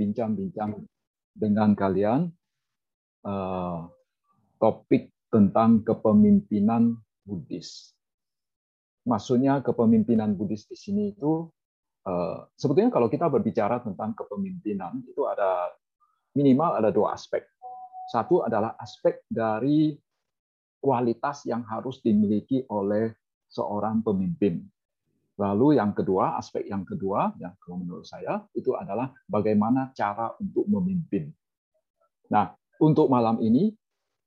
berbincang-bincang dengan kalian uh, topik tentang kepemimpinan Buddhis. Maksudnya kepemimpinan Buddhis di sini itu uh, sebetulnya kalau kita berbicara tentang kepemimpinan itu ada minimal ada dua aspek. Satu adalah aspek dari kualitas yang harus dimiliki oleh seorang pemimpin. Lalu yang kedua, aspek yang kedua, yang kalau menurut saya itu adalah bagaimana cara untuk memimpin. Nah, untuk malam ini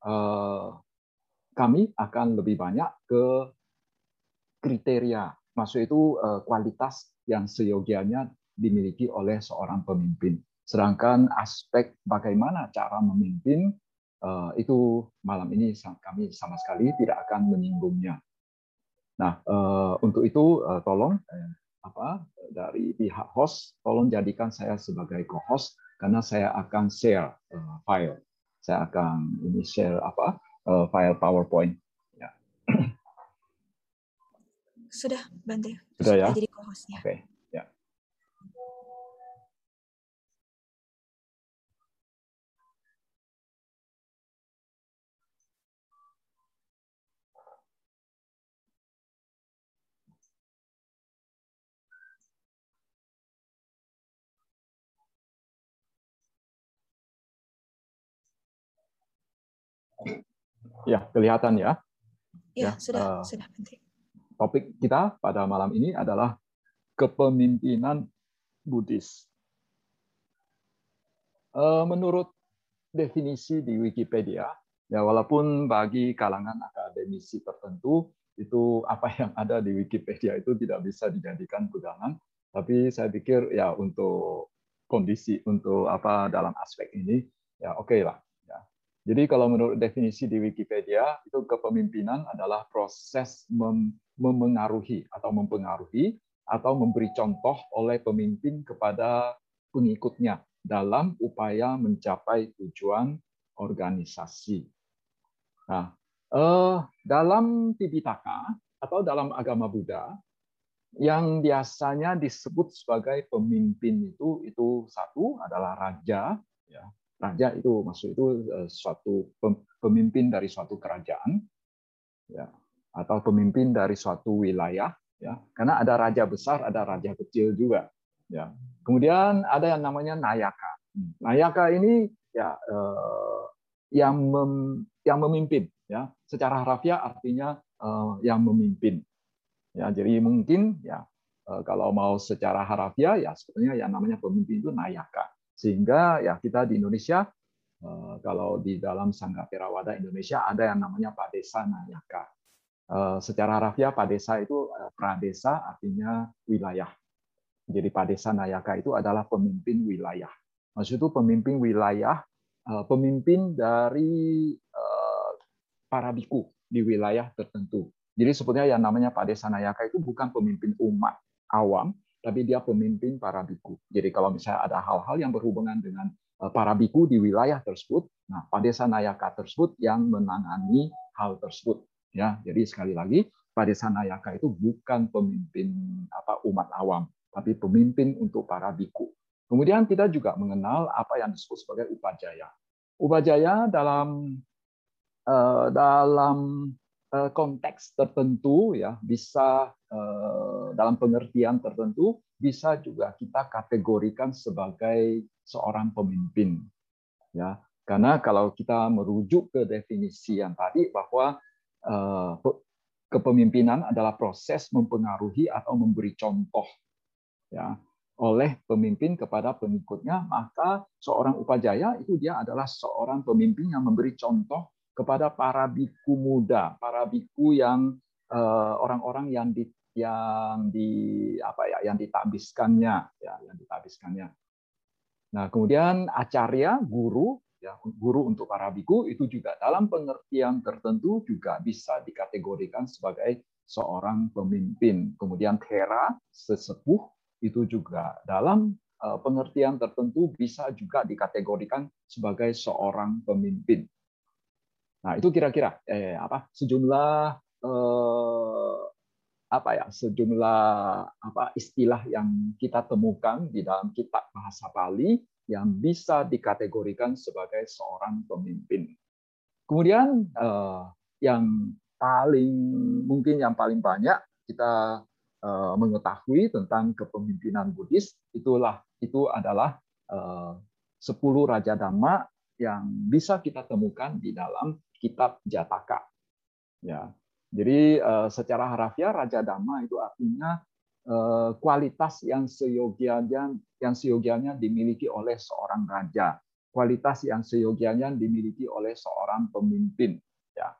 eh, kami akan lebih banyak ke kriteria, maksud itu eh, kualitas yang seyogianya dimiliki oleh seorang pemimpin. Sedangkan aspek bagaimana cara memimpin eh, itu malam ini kami sama sekali tidak akan menyinggungnya. Nah, uh, untuk itu uh, tolong uh, apa dari pihak host tolong jadikan saya sebagai co-host karena saya akan share uh, file. Saya akan ini share apa uh, file PowerPoint. Ya. Sudah, Bante. Sudah ya. Jadi co-hostnya. Oke. Okay. Ya, kelihatan ya. Ya, ya sudah, uh, sudah penting. Topik kita pada malam ini adalah kepemimpinan Buddhis. Uh, menurut definisi di Wikipedia, ya walaupun bagi kalangan akademisi tertentu itu apa yang ada di Wikipedia itu tidak bisa dijadikan pegangan, tapi saya pikir ya untuk kondisi untuk apa dalam aspek ini ya oke okay lah jadi kalau menurut definisi di Wikipedia, itu kepemimpinan adalah proses mem memengaruhi atau mempengaruhi atau memberi contoh oleh pemimpin kepada pengikutnya dalam upaya mencapai tujuan organisasi. Nah, eh, dalam Tipitaka atau dalam agama Buddha, yang biasanya disebut sebagai pemimpin itu itu satu adalah raja, ya, raja itu maksud itu eh, suatu pemimpin dari suatu kerajaan ya atau pemimpin dari suatu wilayah ya. Karena ada raja besar ada raja kecil juga ya. Kemudian ada yang namanya nayaka. Nayaka ini ya eh, yang mem, yang memimpin ya. Secara harafiah artinya eh, yang memimpin ya. Jadi mungkin ya eh, kalau mau secara harafiah ya sebetulnya yang namanya pemimpin itu nayaka sehingga ya kita di Indonesia eh, kalau di dalam Sangga Terawada Indonesia ada yang namanya Padesa Nayaka. Eh, secara harafiah Padesa itu eh, pradesa artinya wilayah. Jadi Padesa Nayaka itu adalah pemimpin wilayah. Maksud itu pemimpin wilayah, pemimpin dari para biku di wilayah tertentu. Jadi sebetulnya yang namanya Padesa Nayaka itu bukan pemimpin umat awam, tapi dia pemimpin para biku. Jadi kalau misalnya ada hal-hal yang berhubungan dengan eh, para biku di wilayah tersebut, nah Padesa Nayaka tersebut yang menangani hal tersebut. Ya, jadi sekali lagi Padesa Nayaka itu bukan pemimpin apa umat awam, tapi pemimpin untuk para biku. Kemudian kita juga mengenal apa yang disebut sebagai upajaya. Upajaya dalam uh, dalam Eh, konteks tertentu ya bisa eh, dalam pengertian tertentu bisa juga kita kategorikan sebagai seorang pemimpin ya. Karena kalau kita merujuk ke definisi yang tadi bahwa eh, kepemimpinan adalah proses mempengaruhi atau memberi contoh ya. Oleh pemimpin kepada pengikutnya maka seorang upajaya itu dia adalah seorang pemimpin yang memberi contoh kepada para biku muda, para biku yang eh, orang-orang yang yang di apa ya yang ditabiskannya ya yang ditabiskannya. Nah, kemudian acarya guru ya guru untuk para biku itu juga dalam pengertian tertentu juga bisa dikategorikan sebagai seorang pemimpin. Kemudian tera sesepuh itu juga dalam eh, pengertian tertentu bisa juga dikategorikan sebagai seorang pemimpin. Nah, itu kira-kira eh, apa sejumlah eh, apa ya sejumlah apa istilah yang kita temukan di dalam kitab bahasa Bali yang bisa dikategorikan sebagai seorang pemimpin. Kemudian yang paling mungkin yang paling banyak kita mengetahui tentang kepemimpinan Buddhis itulah itu adalah sepuluh raja dhamma yang bisa kita temukan di dalam kitab Jataka. Ya, jadi secara harafiah raja dhamma itu artinya Eh, kualitas yang seyogianya yang seyogianya dimiliki oleh seorang raja, kualitas yang seyogianya dimiliki oleh seorang pemimpin. Ya,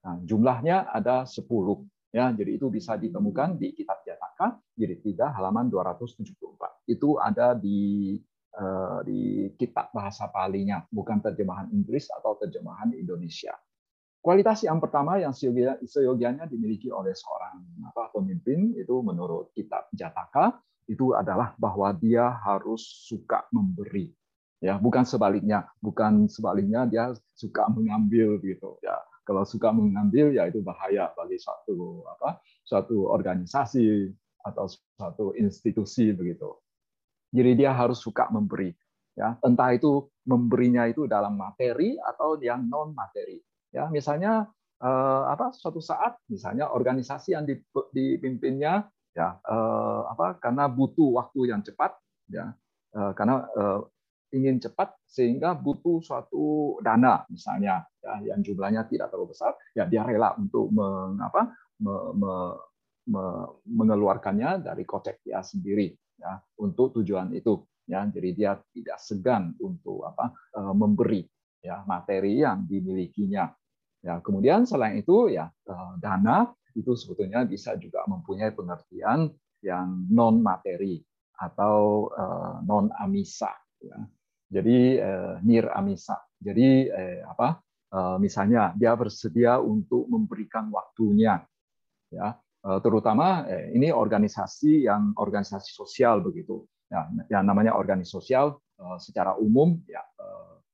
nah, jumlahnya ada 10 ya, jadi itu bisa ditemukan di Kitab Jataka jadi 3 halaman 274. Itu ada di eh, di kitab bahasa Palinya, bukan terjemahan Inggris atau terjemahan Indonesia. Kualitas yang pertama yang seyogianya dimiliki oleh seorang apa, pemimpin itu menurut kitab Jataka itu adalah bahwa dia harus suka memberi. Ya, bukan sebaliknya, bukan sebaliknya dia suka mengambil gitu ya. Kalau suka mengambil ya itu bahaya bagi suatu apa? suatu organisasi atau suatu institusi begitu. Jadi dia harus suka memberi ya entah itu memberinya itu dalam materi atau yang non materi Ya, misalnya eh, apa suatu saat misalnya organisasi yang dipimpinnya ya eh, apa karena butuh waktu yang cepat ya eh, karena eh, ingin cepat sehingga butuh suatu dana misalnya ya yang jumlahnya tidak terlalu besar ya dia rela untuk mengapa me, me, me, mengeluarkannya dari kocek dia sendiri ya untuk tujuan itu ya jadi dia tidak segan untuk apa eh, memberi ya materi yang dimilikinya. Ya, kemudian selain itu ya eh, dana itu sebetulnya bisa juga mempunyai pengertian yang non materi atau eh, non amisa. Ya. Jadi eh, nir amisa. Jadi apa? Misalnya dia bersedia untuk memberikan waktunya, ya terutama ini organisasi yang organisasi sosial begitu. Ya, yang namanya organisasi sosial secara umum ya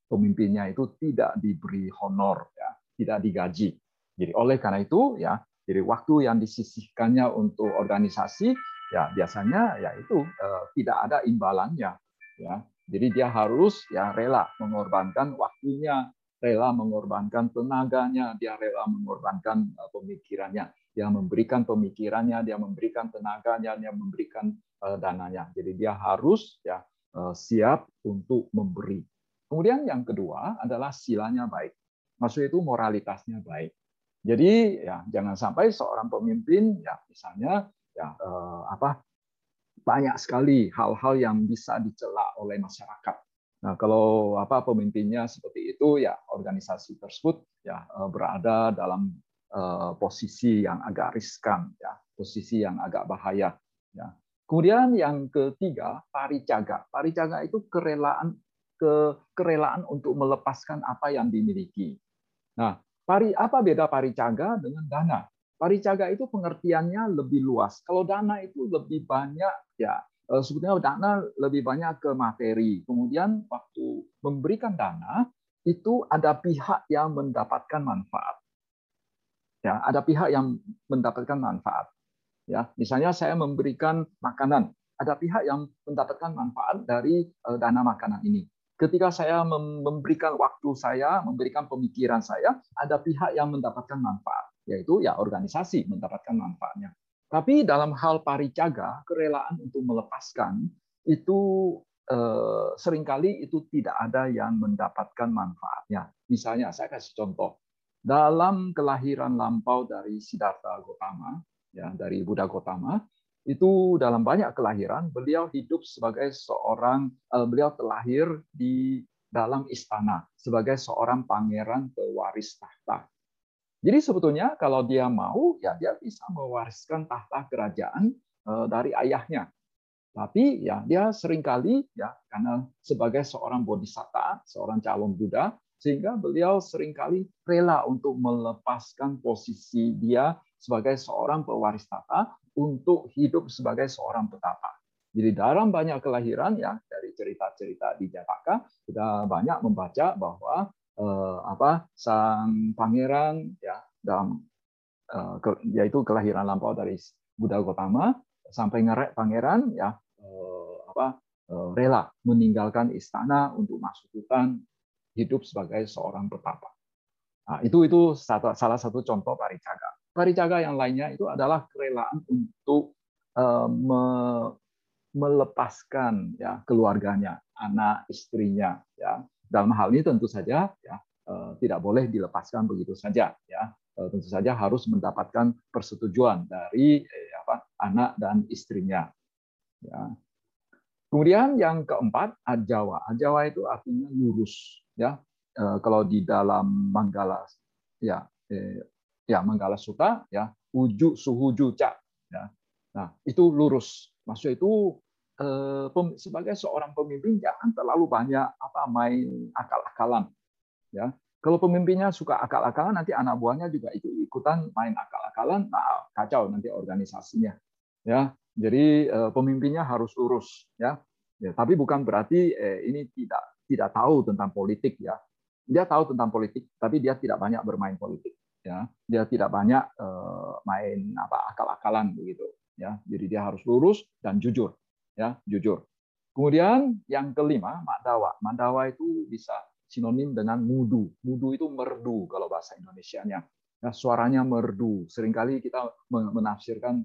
pemimpinnya itu tidak diberi honor ya tidak digaji. Jadi oleh karena itu ya jadi waktu yang disisihkannya untuk organisasi ya biasanya ya itu eh, tidak ada imbalannya ya. Jadi dia harus ya rela mengorbankan waktunya, rela mengorbankan tenaganya, dia rela mengorbankan eh, pemikirannya, dia memberikan pemikirannya, dia memberikan tenaganya, dia memberikan eh, dananya. Jadi dia harus ya eh, siap untuk memberi. Kemudian yang kedua adalah silanya baik. Maksudnya itu moralitasnya baik. Jadi ya jangan sampai seorang pemimpin ya misalnya ya eh, apa banyak sekali hal-hal yang bisa dicela oleh masyarakat. Nah, kalau apa pemimpinnya seperti itu ya organisasi tersebut ya eh, berada dalam eh, posisi yang agak riskan ya, posisi yang agak bahaya ya. Kemudian yang ketiga, paricaga. Paricaga itu kerelaan ke kerelaan untuk melepaskan apa yang dimiliki. Nah, pari apa beda paricaga dengan dana? Paricaga itu pengertiannya lebih luas. Kalau dana itu lebih banyak ya eh, sebetulnya dana lebih banyak ke materi. Kemudian waktu memberikan dana itu ada pihak yang mendapatkan manfaat. Ya, ada pihak yang mendapatkan manfaat. Ya, misalnya saya memberikan makanan, ada pihak yang mendapatkan manfaat dari eh, dana makanan ini ketika saya memberikan waktu saya, memberikan pemikiran saya, ada pihak yang mendapatkan manfaat, yaitu ya organisasi mendapatkan manfaatnya. Tapi dalam hal paricaga, kerelaan untuk melepaskan itu eh, sering kali itu tidak ada yang mendapatkan manfaatnya. Misalnya saya kasih contoh, dalam kelahiran lampau dari Siddhartha Gautama, ya dari Buddha Gautama, itu dalam banyak kelahiran beliau hidup sebagai seorang uh, beliau terlahir di dalam istana sebagai seorang pangeran pewaris tahta. Jadi sebetulnya kalau dia mau ya dia bisa mewariskan tahta kerajaan uh, dari ayahnya. Tapi ya dia sering kali ya karena sebagai seorang bodhisatta, seorang calon Buddha, sehingga beliau sering kali rela untuk melepaskan posisi dia sebagai seorang pewaris tahta untuk hidup sebagai seorang petapa. Jadi dalam banyak kelahiran ya dari cerita-cerita di Jataka kita banyak membaca bahwa eh, apa sang pangeran ya dalam eh, ke, yaitu kelahiran lampau dari Buddha Gotama sampai ngerek pangeran ya eh, apa rela meninggalkan istana untuk masuk hutan hidup sebagai seorang petapa. Nah, itu itu salah satu contoh paricaga. Paricaga yang lainnya itu adalah kerelaan untuk me, melepaskan ya keluarganya, anak, istrinya. Ya, dalam hal ini tentu saja ya tidak boleh dilepaskan begitu saja. Ya, tentu saja harus mendapatkan persetujuan dari eh, apa, anak dan istrinya. Ya. Kemudian yang keempat ajawa. Ajawa itu artinya lurus. Ya, kalau di dalam Manggala ya eh, ya Manggala Sutta ya uju suhuju ca ya. Nah, itu lurus. Maksudnya itu eh, sebagai seorang pemimpin jangan terlalu banyak apa main akal-akalan ya. Kalau pemimpinnya suka akal-akalan nanti anak buahnya juga itu ikutan main akal-akalan, nah kacau nanti organisasinya. Ya. Jadi eh, pemimpinnya harus lurus ya. Ya, tapi bukan berarti eh, ini tidak tidak tahu tentang politik ya dia tahu tentang politik, tapi dia tidak banyak bermain politik. Ya, dia tidak banyak uh, main apa akal-akalan begitu. Ya, jadi dia harus lurus dan jujur. Ya, jujur. Kemudian yang kelima, Mandawa. Mandawa itu bisa sinonim dengan mudu. Mudu itu merdu kalau bahasa Indonesia-nya. Ya, suaranya merdu. Seringkali kita menafsirkan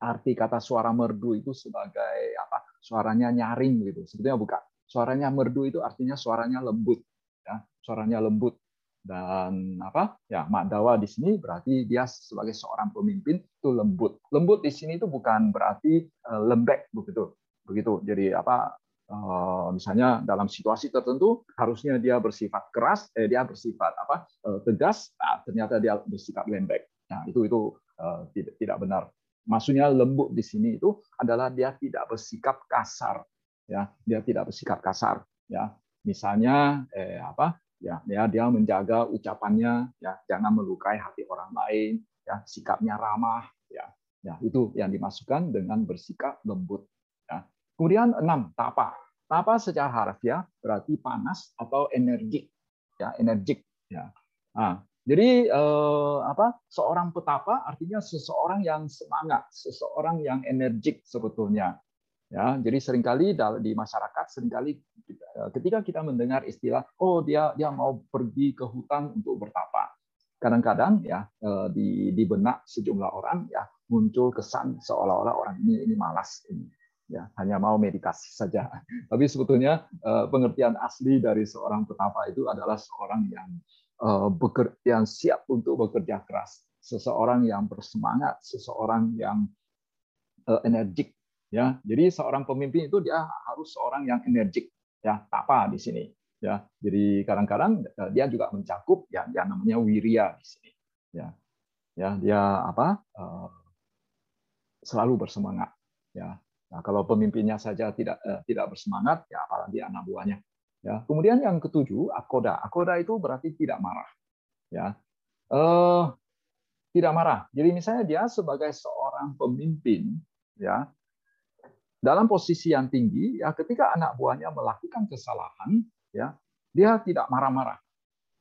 arti kata suara merdu itu sebagai apa? Suaranya nyaring gitu. Sebetulnya bukan. Suaranya merdu itu artinya suaranya lembut ya, suaranya lembut dan apa? Ya Mak Dawa di sini berarti dia sebagai seorang pemimpin itu lembut. Lembut di sini itu bukan berarti uh, lembek begitu. Begitu. Jadi apa? Uh, misalnya dalam situasi tertentu harusnya dia bersifat keras eh dia bersifat apa? Uh, tegas nah, ternyata dia bersikap lembek. Nah itu itu tidak tidak benar. Maksudnya lembut di sini itu adalah dia tidak bersikap kasar. Ya dia tidak bersikap kasar. Ya misalnya eh, apa ya ya dia menjaga ucapannya ya jangan melukai hati orang lain ya sikapnya ramah ya ya itu yang dimasukkan dengan bersikap lembut ya. Kemudian enam tapa. Tapa secara harfiah berarti panas atau energik ya energik ya. Nah, jadi eh, apa seorang petapa artinya seseorang yang semangat seseorang yang energik sebetulnya Ya, jadi sering kali di masyarakat sering kali ketika kita mendengar istilah oh dia dia mau pergi ke hutan untuk bertapa. Kadang-kadang ya eh, di di benak sejumlah orang ya muncul kesan seolah-olah orang ini ini malas ini ya hanya mau meditasi saja. Tapi sebetulnya eh, pengertian asli dari seorang petapa itu adalah seorang yang bekerja yang siap untuk bekerja keras, seseorang yang bersemangat, seseorang yang energik ya jadi seorang pemimpin itu dia harus seorang yang energik ya tapa di sini. Ya jadi kadang-kadang eh, dia juga mencakup ya yang namanya wiria di sini. Ya ya dia apa uh, selalu bersemangat. Ya nah kalau pemimpinnya saja tidak uh, tidak bersemangat ya apalagi anak buahnya. Ya kemudian yang ketujuh akoda. Akoda itu berarti tidak marah. Ya uh, tidak marah. Jadi misalnya dia sebagai seorang pemimpin ya dalam posisi yang tinggi ya ketika anak buahnya melakukan kesalahan ya dia tidak marah-marah.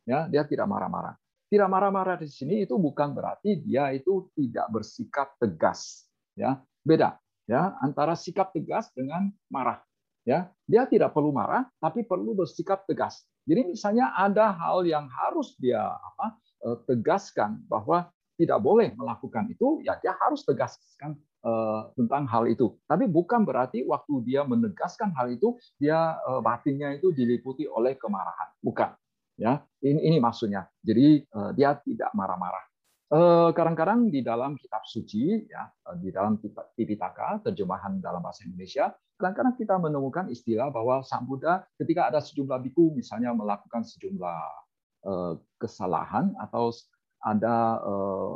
Ya dia tidak marah-marah. Tidak marah-marah di sini itu bukan berarti dia itu tidak bersikap tegas ya. Beda ya antara sikap tegas dengan marah ya. Dia tidak perlu marah tapi perlu bersikap tegas. Jadi misalnya ada hal yang harus dia apa eh, tegaskan bahwa tidak boleh melakukan itu ya dia harus tegaskan tentang hal itu. Tapi bukan berarti waktu dia menegaskan hal itu dia eh, batinnya itu diliputi oleh kemarahan. Bukan. Ya, ini ini maksudnya. Jadi eh, dia tidak marah-marah. Kadang-kadang di dalam kitab suci, ya, di dalam Tipitaka, terjemahan dalam bahasa Indonesia, kadang-kadang kita menemukan istilah bahwa Sang Buddha ketika ada sejumlah biku misalnya melakukan sejumlah kesalahan atau ada eh,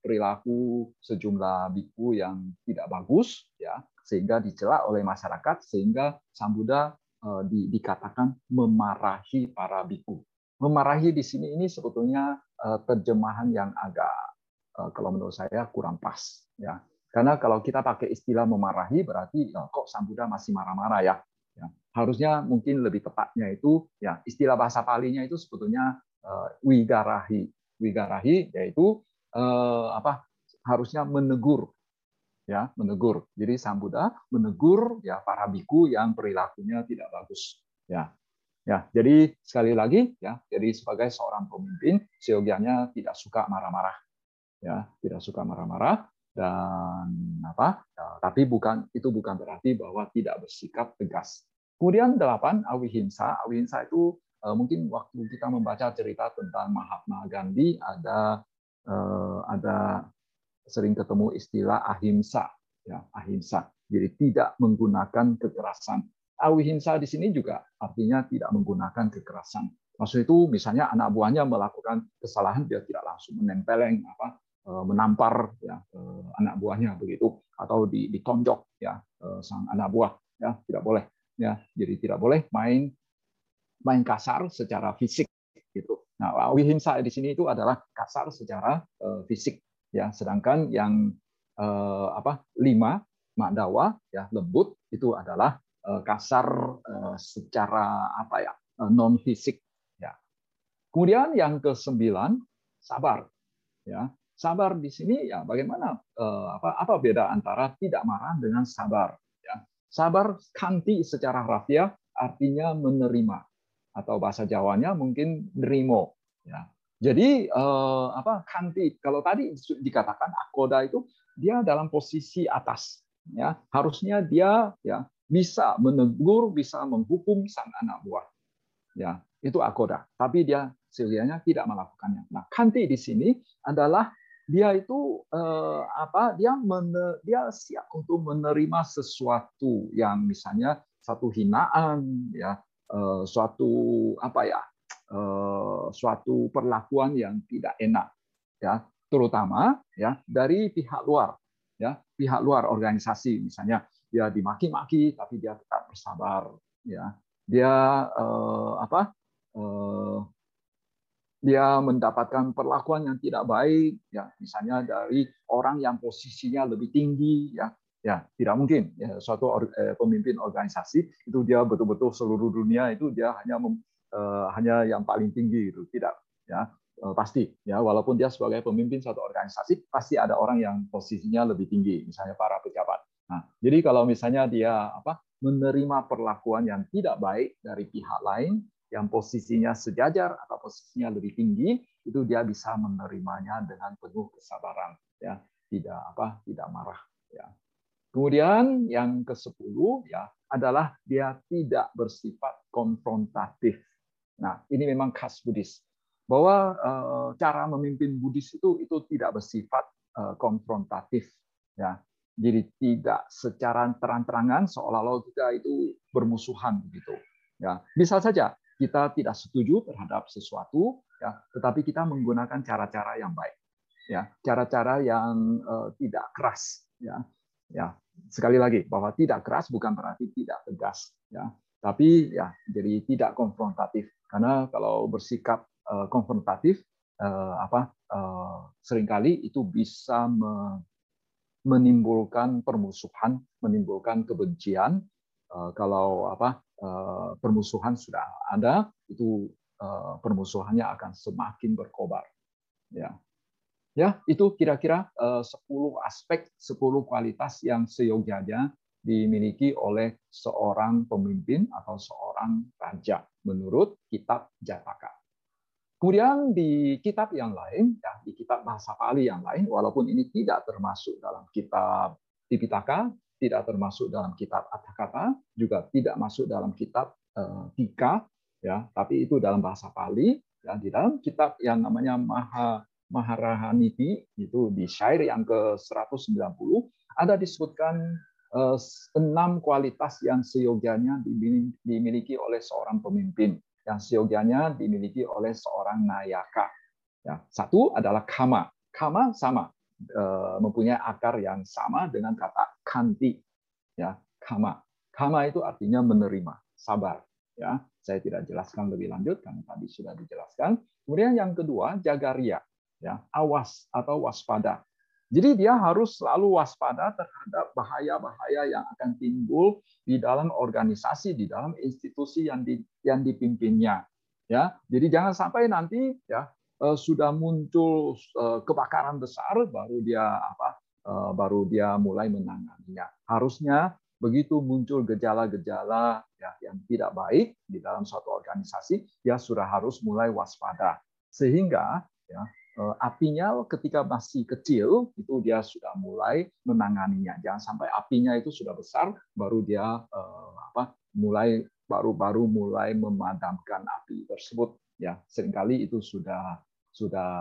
perilaku sejumlah biku yang tidak bagus ya sehingga dicela oleh masyarakat sehingga Sang Buddha eh, dikatakan memarahi para biku. Memarahi di sini ini sebetulnya eh, terjemahan yang agak kalau menurut saya kurang pas ya. Karena kalau kita pakai istilah memarahi berarti kok Sang Buddha masih marah-marah ya. ya. Harusnya mungkin lebih tepatnya itu ya istilah bahasa palinya itu sebetulnya wigarahi wigarahi yaitu eh, apa harusnya menegur ya menegur. Jadi Sang Buddha menegur ya para biku yang perilakunya tidak bagus. Ya, ya. Jadi sekali lagi ya, jadi sebagai seorang pemimpin, seyogianya tidak suka marah-marah. Ya, tidak suka marah-marah dan apa? Ya, tapi bukan itu bukan berarti bahwa tidak bersikap tegas. Kemudian delapan awihimsa. Awihimsa itu mungkin waktu kita membaca cerita tentang Mahatma Gandhi ada eh, ada sering ketemu istilah ahimsa, ya ahimsa. Jadi tidak menggunakan kekerasan. Awihimsa di sini juga artinya tidak menggunakan kekerasan. Maksud itu misalnya anak buahnya melakukan kesalahan dia tidak langsung menempeleng apa eh, menampar ya anak buahnya begitu atau ditonjok ya eh, sang anak buah ya tidak boleh ya jadi tidak boleh main main kasar secara fisik gitu. Nah, awihimsa di sini itu adalah kasar secara eh, fisik ya. Sedangkan yang eh, apa lima makdawa ya lembut itu adalah eh, kasar eh, secara apa ya eh, non fisik ya. Kemudian yang ke sembilan sabar ya. Sabar di sini ya bagaimana eh, apa apa beda antara tidak marah dengan sabar ya. Sabar kanti secara rafiah artinya menerima atau bahasa Jawanya mungkin nerimo ya. Jadi eh, apa kanti. Kalau tadi dikatakan akoda itu dia dalam posisi atas ya. Harusnya dia ya bisa menegur bisa menghukum sang anak buah ya. Itu akoda. Tapi dia silianya tidak melakukannya. Nah kanti di sini adalah dia itu eh, apa dia mener, dia siap untuk menerima sesuatu yang misalnya satu hinaan ya suatu apa ya Eh, suatu perlakuan yang tidak enak ya terutama ya dari pihak luar ya pihak luar organisasi misalnya dia dimaki-maki tapi dia tetap bersabar ya. Dia eh, apa eh, dia mendapatkan perlakuan yang tidak baik ya misalnya dari orang yang posisinya lebih tinggi ya ya tidak mungkin. Ya, suatu or, eh, pemimpin organisasi itu dia betul-betul seluruh dunia itu dia hanya mem, Eh, hanya yang paling tinggi itu tidak ya. Eh, pasti ya. Walaupun dia sebagai pemimpin satu organisasi pasti ada orang yang posisinya lebih tinggi misalnya para pejabat. Nah jadi kalau misalnya dia apa menerima perlakuan yang tidak baik dari pihak lain yang posisinya sejajar atau posisinya lebih tinggi itu dia bisa menerimanya dengan penuh kesabaran ya. Tidak apa tidak marah ya kemudian yang ke sepuluh ya adalah dia tidak bersifat konfrontatif Nah, ini memang khas Buddhis. Bahwa uh, cara memimpin Buddhis itu itu tidak bersifat uh, konfrontatif, ya. Jadi tidak secara terang-terangan seolah-olah kita itu bermusuhan begitu. Ya, bisa saja kita tidak setuju terhadap sesuatu, ya, tetapi kita menggunakan cara-cara yang baik, ya, cara-cara yang uh, tidak keras, ya, ya. Sekali lagi bahwa tidak keras bukan berarti tidak tegas, ya, tapi ya jadi tidak konfrontatif. Karena kalau bersikap eh, konfrontatif, eh, apa eh, sering kali itu bisa menimbulkan permusuhan, menimbulkan kebencian. Kalau apa permusuhan sudah ada, itu permusuhannya akan semakin berkobar. Ya, ya itu kira-kira 10 aspek, 10 kualitas yang seyogyanya dimiliki oleh seorang pemimpin atau seorang raja menurut kitab Jataka. Kemudian di kitab yang lain, ya, di kitab bahasa Pali yang lain, walaupun ini tidak termasuk dalam kitab Tipitaka, tidak termasuk dalam kitab Atakata, juga tidak masuk dalam kitab uh, Tika, ya, tapi itu dalam bahasa Pali. Ya, di dalam kitab yang namanya Maha Maharahaniti itu di syair yang ke 190 ada disebutkan Eh, enam kualitas yang seyogianya dimiliki oleh seorang pemimpin, yang seyogianya dimiliki oleh seorang nayaka. Ya, satu adalah kama. Kama sama, eh, mempunyai akar yang sama dengan kata kanti. Ya, kama. Kama itu artinya menerima, sabar. Ya, saya tidak jelaskan lebih lanjut karena tadi sudah dijelaskan. Kemudian yang kedua, jagaria. Ya, awas atau waspada. Jadi dia harus selalu waspada terhadap bahaya-bahaya yang akan timbul di dalam organisasi, di dalam institusi yang di, yang dipimpinnya. Ya, jadi jangan sampai nanti ya eh, sudah muncul eh, kebakaran besar baru dia apa baru dia mulai menanganinya. Harusnya begitu muncul gejala-gejala ya, yang tidak baik di dalam suatu organisasi, dia sudah harus mulai waspada. Sehingga ya, eh, apinya ketika masih kecil itu dia sudah mulai menanganinya. Jangan sampai apinya itu sudah besar baru dia eh, apa mulai baru-baru mulai memadamkan api tersebut. Ya, sering kali itu sudah sudah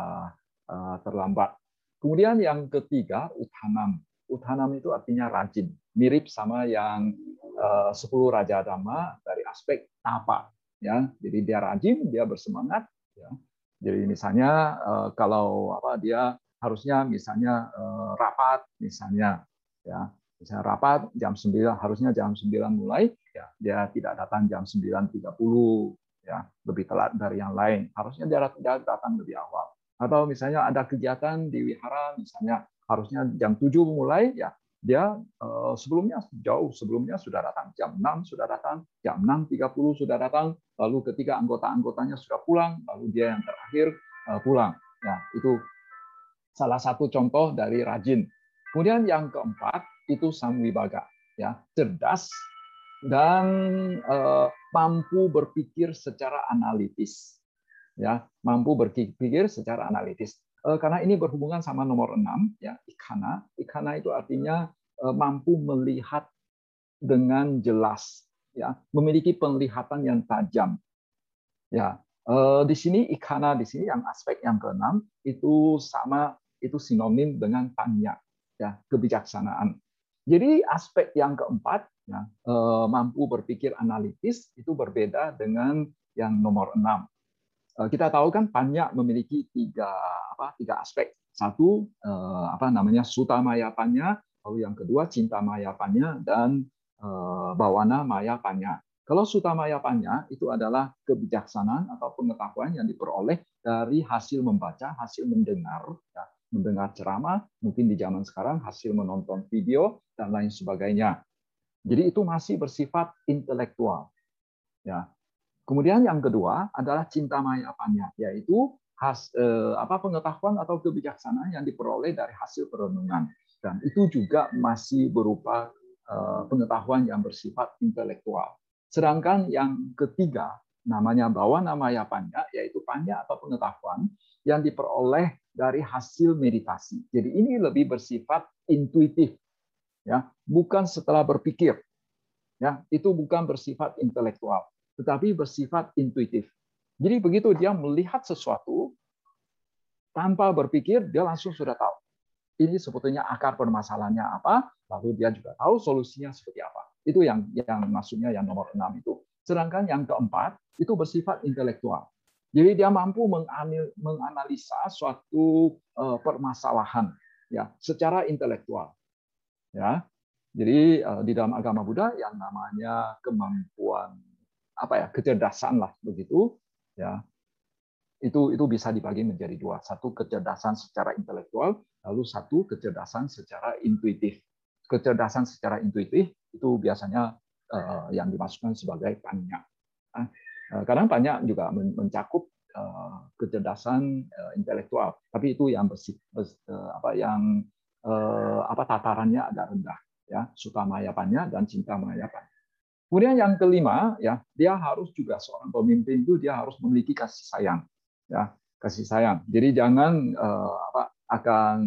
eh, terlambat. Kemudian yang ketiga, utanam. Utanam itu artinya rajin mirip sama yang eh, sepuluh raja dhamma dari aspek apa ya jadi dia rajin dia bersemangat ya jadi misalnya eh, kalau apa dia harusnya misalnya eh, rapat misalnya ya. Misalnya rapat jam 9 harusnya jam 9 mulai ya dia tidak datang jam 9.30 ya lebih telat dari yang lain. Harusnya dia datang lebih awal. Atau misalnya ada kegiatan di wihara misalnya harusnya jam 7 mulai ya dia eh, sebelumnya jauh sebelumnya sudah datang jam 6 sudah datang jam 6.30 sudah datang. Lalu ketika anggota-anggotanya sudah pulang lalu dia yang terakhir eh, pulang. Ya itu salah satu contoh dari rajin. Kemudian yang keempat itu samwibaga ya cerdas dan eh, mampu berpikir secara analitis. Ya mampu berpikir secara analitis karena ini berhubungan sama nomor 6 ya ikana ikana itu artinya eh, mampu melihat dengan jelas ya. Memiliki penglihatan yang tajam ya. Eh, di sini ikana di sini yang aspek yang keenam itu sama itu sinonim dengan tanya ya kebijaksanaan. Jadi aspek yang keempat ya mampu berpikir analitis itu berbeda dengan yang nomor enam. Eh, kita tahu kan banyak memiliki tiga apa tiga aspek. Satu eh, apa namanya sutamayapannya, lalu yang kedua cinta mayapannya dan eh, bawana mayapannya. Kalau sutamayapannya itu adalah kebijaksanaan atau pengetahuan yang diperoleh dari hasil membaca, hasil mendengar, ya, mendengar ceramah, mungkin di zaman sekarang hasil menonton video dan lain sebagainya. Jadi itu masih bersifat intelektual. Ya, Kemudian yang kedua adalah cinta mayapannya, yaitu has, eh, apa pengetahuan atau kebijaksanaan yang diperoleh dari hasil perenungan. Dan itu juga masih berupa eh, pengetahuan yang bersifat intelektual. Sedangkan yang ketiga namanya bawa nama ya panya, yaitu panya atau pengetahuan yang diperoleh dari hasil meditasi. Jadi ini lebih bersifat intuitif, ya, bukan setelah berpikir. Ya, itu bukan bersifat intelektual tetapi bersifat intuitif. Jadi begitu dia melihat sesuatu tanpa berpikir, dia langsung sudah tahu. Ini sebetulnya akar permasalahannya apa, lalu dia juga tahu solusinya seperti apa. Itu yang yang maksudnya yang nomor enam itu. Sedangkan yang keempat itu bersifat intelektual. Jadi dia mampu menganalisa suatu eh, permasalahan ya secara intelektual. Ya. Jadi eh, di dalam agama Buddha yang namanya kemampuan apa ya kecerdasan lah begitu ya. Itu itu bisa dibagi menjadi dua. Satu kecerdasan secara intelektual lalu satu kecerdasan secara intuitif. Kecerdasan secara intuitif itu biasanya uh, yang dimasukkan sebagai panya. Uh, kadang banyak juga mencakup uh, kecerdasan intelektual. Tapi itu yang bersih bers, apa yang apa tatarannya agak rendah ya. Suka mayapannya dan cinta Kemudian yang kelima, ya dia harus juga seorang pemimpin itu dia harus memiliki kasih sayang, ya kasih sayang. Jadi jangan uh, apa akan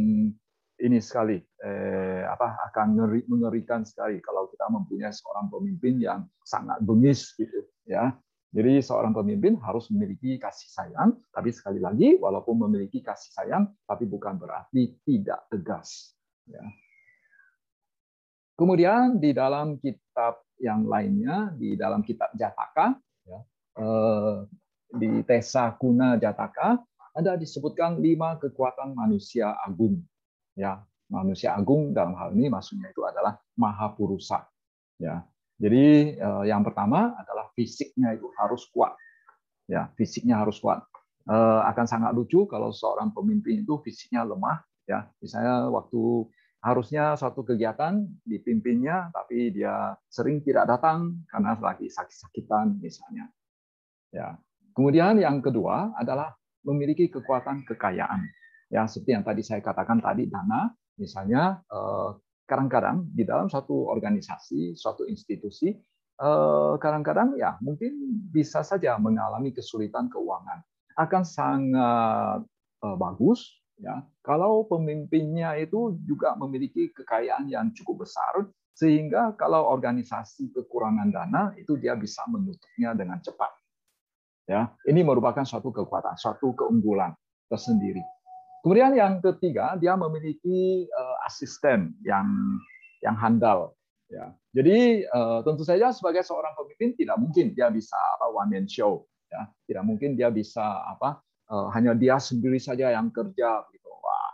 ini sekali eh, apa akan ngeri, mengerikan sekali kalau kita mempunyai seorang pemimpin yang sangat bengis gitu ya jadi seorang pemimpin harus memiliki kasih sayang tapi sekali lagi walaupun memiliki kasih sayang tapi bukan berarti tidak tegas ya kemudian di dalam kitab yang lainnya di dalam kitab Jataka ya, eh, di Tesa Kuna Jataka ada disebutkan lima kekuatan manusia agung ya. Manusia agung dalam hal ini maksudnya itu adalah mahapurusa ya. Jadi eh, yang pertama adalah fisiknya itu harus kuat ya. Fisiknya harus kuat. Eh, akan sangat lucu kalau seorang pemimpin itu fisiknya lemah ya. Misalnya waktu harusnya suatu kegiatan dipimpinnya, tapi dia sering tidak datang karena lagi sakit-sakitan misalnya. Ya. Kemudian yang kedua adalah memiliki kekuatan kekayaan. Ya, seperti yang tadi saya katakan tadi dana, misalnya eh, kadang-kadang di dalam suatu organisasi, suatu institusi, eh, kadang-kadang ya mungkin bisa saja mengalami kesulitan keuangan. Akan sangat eh, bagus ya kalau pemimpinnya itu juga memiliki kekayaan yang cukup besar sehingga kalau organisasi kekurangan dana itu dia bisa menutupnya dengan cepat. Ya, ini merupakan suatu kekuatan, suatu keunggulan tersendiri. Kemudian yang ketiga, dia memiliki uh, asisten yang yang handal. Ya, jadi uh, tentu saja sebagai seorang pemimpin tidak mungkin dia bisa apa one man show. Ya, tidak mungkin dia bisa apa hanya dia sendiri saja yang kerja. Gitu. Wah,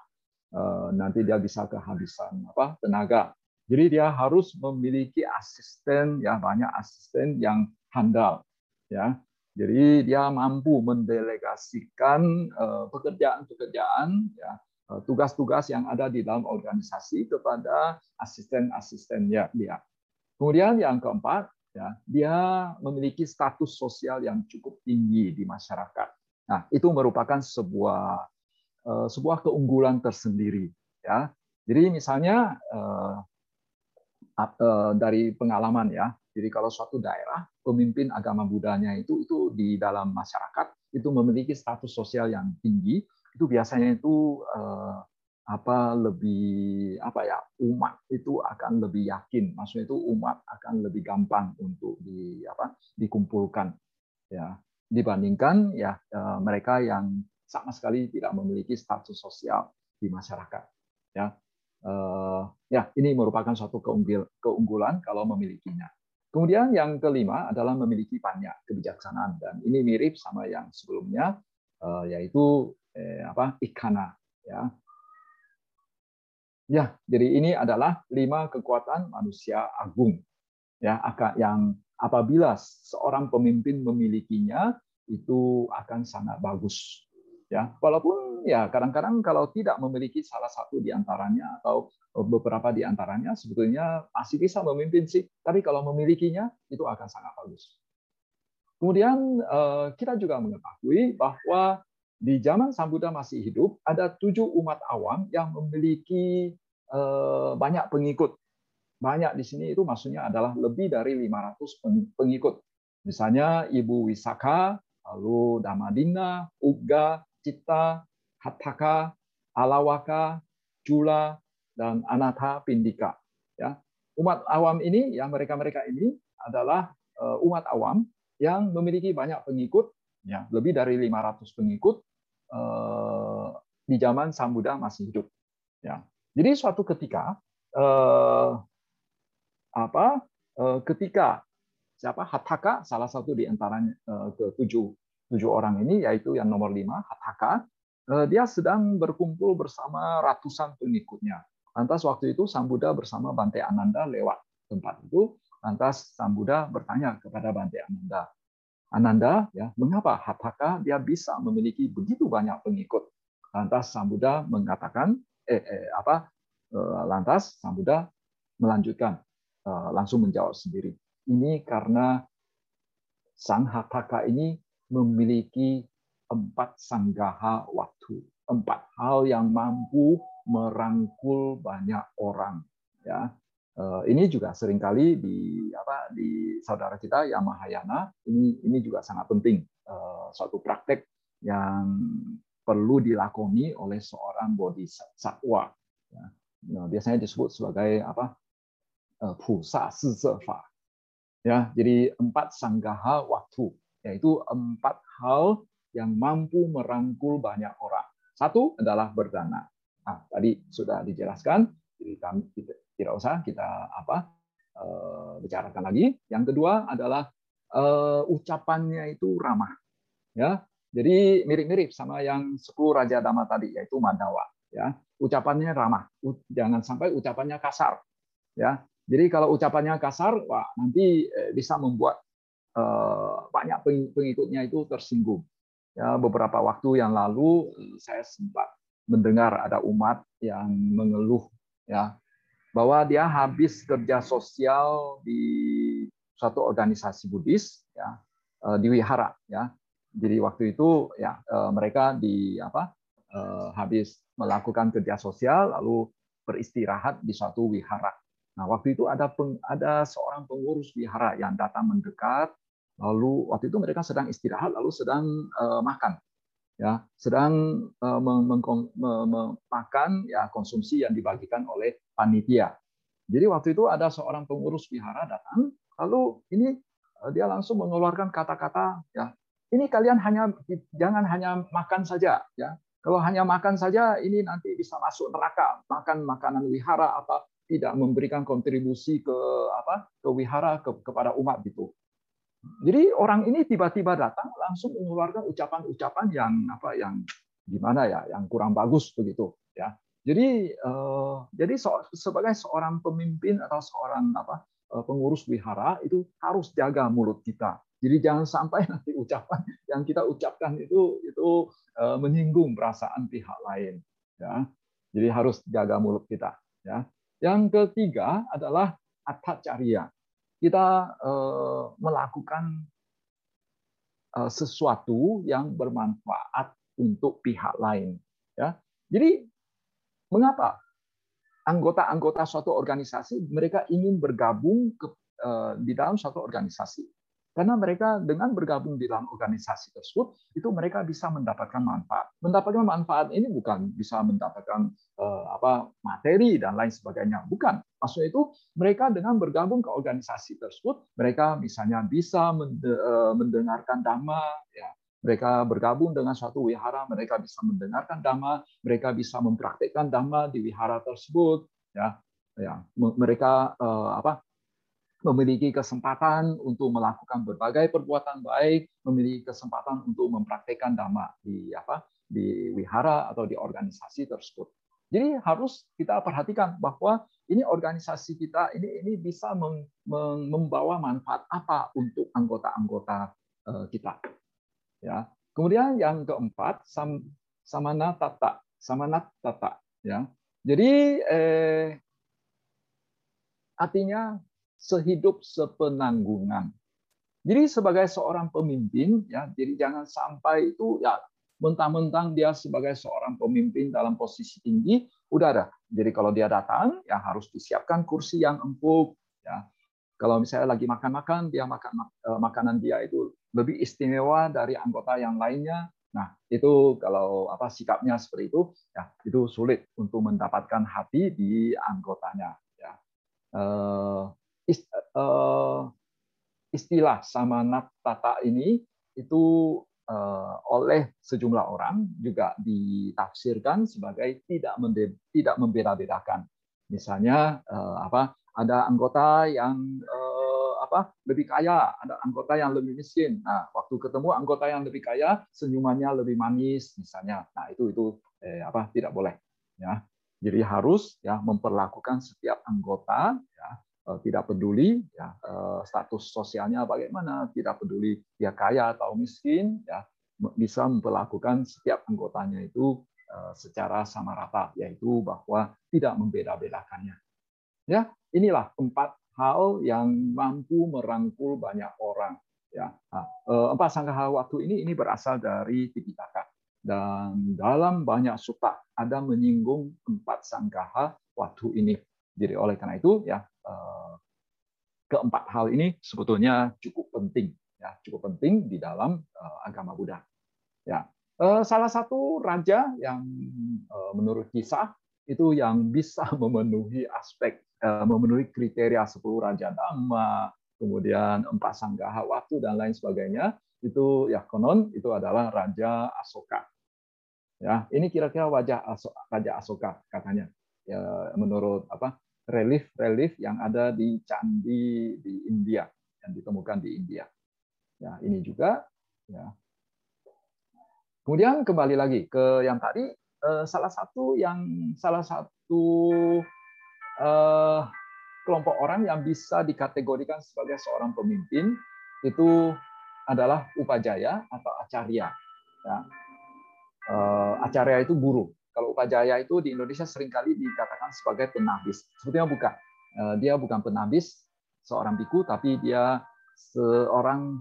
uh, nanti dia bisa kehabisan apa tenaga. Jadi dia harus memiliki asisten ya banyak asisten yang handal. Ya, jadi dia mampu mendelegasikan eh, pekerjaan-pekerjaan, ya, eh, tugas-tugas yang ada di dalam organisasi kepada asisten-asistennya dia. Kemudian yang keempat, ya, dia memiliki status sosial yang cukup tinggi di masyarakat. Nah, itu merupakan sebuah eh, sebuah keunggulan tersendiri. Ya, jadi misalnya dari pengalaman ya, jadi kalau suatu daerah pemimpin agama Budanya itu itu di dalam masyarakat itu memiliki status sosial yang tinggi, itu biasanya itu eh, apa lebih apa ya umat itu akan lebih yakin, maksudnya itu umat akan lebih gampang untuk di apa dikumpulkan ya dibandingkan ya eh, mereka yang sama sekali tidak memiliki status sosial di masyarakat ya. Eh, ya ini merupakan suatu keunggulan kalau memilikinya. Kemudian yang kelima adalah memiliki banyak kebijaksanaan dan ini mirip sama yang sebelumnya eh, yaitu eh, apa ikana ya. Ya, jadi ini adalah lima kekuatan manusia agung ya yang apabila seorang pemimpin memilikinya itu akan sangat bagus ya walaupun ya kadang-kadang kalau tidak memiliki salah satu di antaranya atau beberapa di antaranya sebetulnya masih bisa memimpin sih, tapi kalau memilikinya itu akan sangat bagus. Kemudian eh, kita juga mengetahui bahwa di zaman Sang masih hidup ada tujuh umat awam yang memiliki eh, banyak pengikut. Banyak di sini itu maksudnya adalah lebih dari 500 pengikut. Misalnya Ibu Wisaka, lalu Damadina, Uga, Cita, Hataka, Alawaka, Jula, dan Anatha Pindika. Ya, umat awam ini, ya mereka-mereka ini adalah eh, umat awam yang memiliki banyak pengikut, ya lebih dari 500 pengikut eh, di zaman Sang masih hidup. Ya, jadi suatu ketika eh, apa? Eh, ketika siapa Hataka salah satu di antaranya eh, ke tujuh orang ini yaitu yang nomor lima Hataka eh, dia sedang berkumpul bersama ratusan pengikutnya Lantas waktu itu Sang Buddha bersama Bante Ananda lewat tempat itu. Lantas Sang Buddha bertanya kepada Bante Ananda, Ananda, ya, mengapa Hataka dia bisa memiliki begitu banyak pengikut? Lantas Sang Buddha mengatakan, eh, eh apa? Lantas Sang Buddha melanjutkan, langsung menjawab sendiri. Ini karena Sang Hataka ini memiliki empat sanggaha waktu, empat hal yang mampu merangkul banyak orang ya eh, ini juga sering kali di apa di saudara kita yang Mahayana ini ini juga sangat penting eh, suatu praktek yang perlu dilakoni oleh seorang bodhisattva ya. Nah, biasanya disebut sebagai apa pusa sizefa ya jadi empat sanggaha waktu yaitu empat hal yang mampu merangkul banyak orang satu adalah berdana Nah, tadi sudah dijelaskan, jadi kami tidak usah kita apa uh, bicarakan lagi. Yang kedua adalah uh, ucapannya itu ramah, ya. Jadi mirip-mirip sama yang 10 Raja Dhamma tadi, yaitu Mandawa. Ya, ucapannya ramah, jangan sampai ucapannya kasar. Ya, jadi kalau ucapannya kasar, wah nanti eh, bisa membuat banyak pengikutnya itu tersinggung. Ya, beberapa waktu yang lalu saya sempat mendengar ada umat yang mengeluh ya bahwa dia habis kerja sosial di suatu organisasi Buddhis ya eh, di wihara ya. Jadi waktu itu ya eh, mereka di apa habis melakukan kerja sosial lalu beristirahat di suatu wihara. Nah, waktu itu ada peng, ada seorang pengurus wihara yang datang mendekat, lalu waktu itu mereka sedang istirahat, lalu sedang uh, makan, ya, sedang uh, makan ya konsumsi yang dibagikan oleh panitia. Jadi waktu itu ada seorang pengurus wihara datang, lalu ini dia langsung mengeluarkan kata-kata, ya, ini kalian hanya jangan hanya makan saja, ya, kalau hanya makan saja, ini nanti bisa masuk neraka. Makan makanan wihara apa tidak memberikan kontribusi ke apa ke wihara ke, kepada umat gitu. Jadi orang ini tiba-tiba datang langsung mengeluarkan ucapan-ucapan yang apa yang gimana ya, yang kurang bagus begitu ya. Jadi eh, jadi so, sebagai seorang pemimpin atau seorang apa eh, pengurus wihara itu harus jaga mulut kita. Jadi jangan sampai nanti ucapan yang kita ucapkan itu itu Eh, menyinggung perasaan pihak lain. Ya. Jadi harus jaga mulut kita. Ya. Yang ketiga adalah atacaria. Kita eh, melakukan eh, sesuatu yang bermanfaat untuk pihak lain. Ya. Jadi mengapa anggota-anggota suatu organisasi mereka ingin bergabung ke, di dalam suatu organisasi? Karena mereka dengan bergabung di dalam organisasi tersebut, itu mereka bisa mendapatkan manfaat. Mendapatkan manfaat ini bukan bisa mendapatkan uh, apa materi dan lain sebagainya, bukan. Maksudnya itu mereka dengan bergabung ke organisasi tersebut, mereka misalnya bisa eh, mendengarkan dhamma, ya, mereka bergabung dengan suatu wihara, mereka bisa mendengarkan dhamma, mereka bisa mempraktekkan dhamma di wihara tersebut, ya, ya, mereka uh, apa memiliki kesempatan untuk melakukan berbagai perbuatan baik, memiliki kesempatan untuk mempraktekkan dhamma di apa di wihara atau di organisasi tersebut. Jadi harus kita perhatikan bahwa ini organisasi kita ini ini bisa membawa manfaat apa untuk anggota-anggota eh, kita. Ya. Kemudian yang keempat sam, samana tata, samanat tata ya. Jadi eh, artinya sehidup sepenanggungan. Jadi sebagai seorang pemimpin ya, jadi jangan sampai itu ya mentang-mentang dia sebagai seorang pemimpin dalam posisi tinggi, udah ada. Jadi kalau dia datang ya harus disiapkan kursi yang empuk ya. Kalau misalnya lagi makan-makan, dia makan eh, makanan dia itu lebih istimewa dari anggota yang lainnya. Nah, itu kalau apa sikapnya seperti itu, ya itu sulit untuk mendapatkan hati di anggotanya. Ya. Eh, istilah samanat tata ini itu eh, oleh sejumlah orang juga ditafsirkan sebagai tidak tidak membeda-bedakan. Misalnya eh, apa? Ada anggota yang apa lebih kaya, ada anggota yang lebih miskin. Nah, waktu ketemu anggota yang lebih kaya, senyumannya lebih manis misalnya. Nah, itu itu eh, apa tidak boleh ya. Jadi harus ya memperlakukan setiap anggota ya Eh, tidak peduli ya eh, status sosialnya bagaimana, tidak peduli dia kaya atau miskin, ya bisa memperlakukan setiap anggotanya itu eh, secara sama rata, yaitu bahwa tidak membeda-bedakannya. Ya, inilah empat hal yang mampu merangkul banyak orang. Ya, nah, empat sanggaha waktu ini ini berasal dari Tipitaka dan dalam banyak suta ada menyinggung empat sanggaha waktu ini. Jadi oleh karena itu ya Eh, keempat hal ini sebetulnya cukup penting ya cukup penting di dalam uh, agama Buddha ya. Uh, salah satu raja yang menurut kisah itu yang bisa memenuhi aspek uh, memenuhi kriteria sepuluh raja dhamma kemudian empat sanggaha waktu dan lain sebagainya itu ya konon itu adalah raja Asoka ya. Ini kira-kira wajah raja Asoka katanya ya menurut apa relief-relief yang ada di candi di India yang ditemukan di India. Ya, ini juga ya. Kemudian kembali lagi ke yang tadi eh, salah satu yang salah satu eh, kelompok orang yang bisa dikategorikan sebagai seorang pemimpin itu adalah upajaya atau acarya. Ya. Eh, acarya itu guru. Kalau upajaya itu di Indonesia sering kali dikatakan sebagai penabis. Sebetulnya bukan. Eh, dia bukan penabis, seorang biku, tapi dia seorang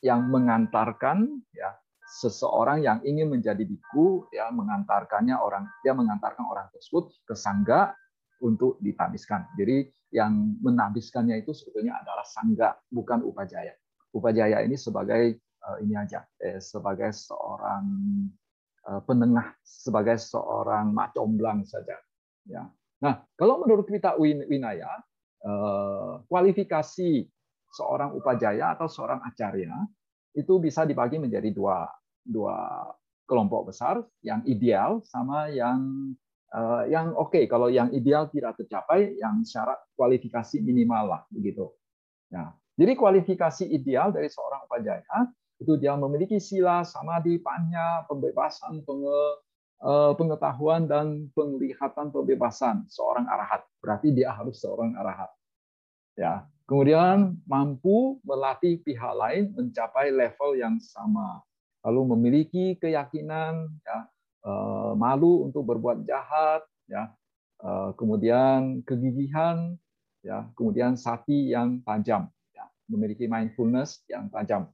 yang mengantarkan ya seseorang yang ingin menjadi biku ya mengantarkannya orang dia mengantarkan orang tersebut ke sangga untuk ditabiskan. Jadi yang menabiskannya itu sebetulnya adalah sangga bukan upajaya. Upajaya ini sebagai uh, ini aja eh, sebagai seorang penengah, sebagai seorang macomblang saja. Ya. Nah, kalau menurut kita Winaya, uh, kualifikasi seorang upajaya atau seorang acarya itu bisa dibagi menjadi dua dua kelompok besar, yang ideal sama yang uh, yang oke. Okay. Kalau yang ideal tidak tercapai, yang syarat kualifikasi minimal lah begitu. Ya. Jadi kualifikasi ideal dari seorang upajaya itu dia memiliki sila, samadhi, panya, pembebasan, eh, pengetahuan dan penglihatan pembebasan seorang arahat. Berarti dia harus seorang arahat. Ya. Kemudian mampu melatih pihak lain mencapai level yang sama. Lalu memiliki keyakinan, ya, eh, malu untuk berbuat jahat, ya, eh, kemudian kegigihan, ya, kemudian sati yang tajam, ya, memiliki mindfulness yang tajam,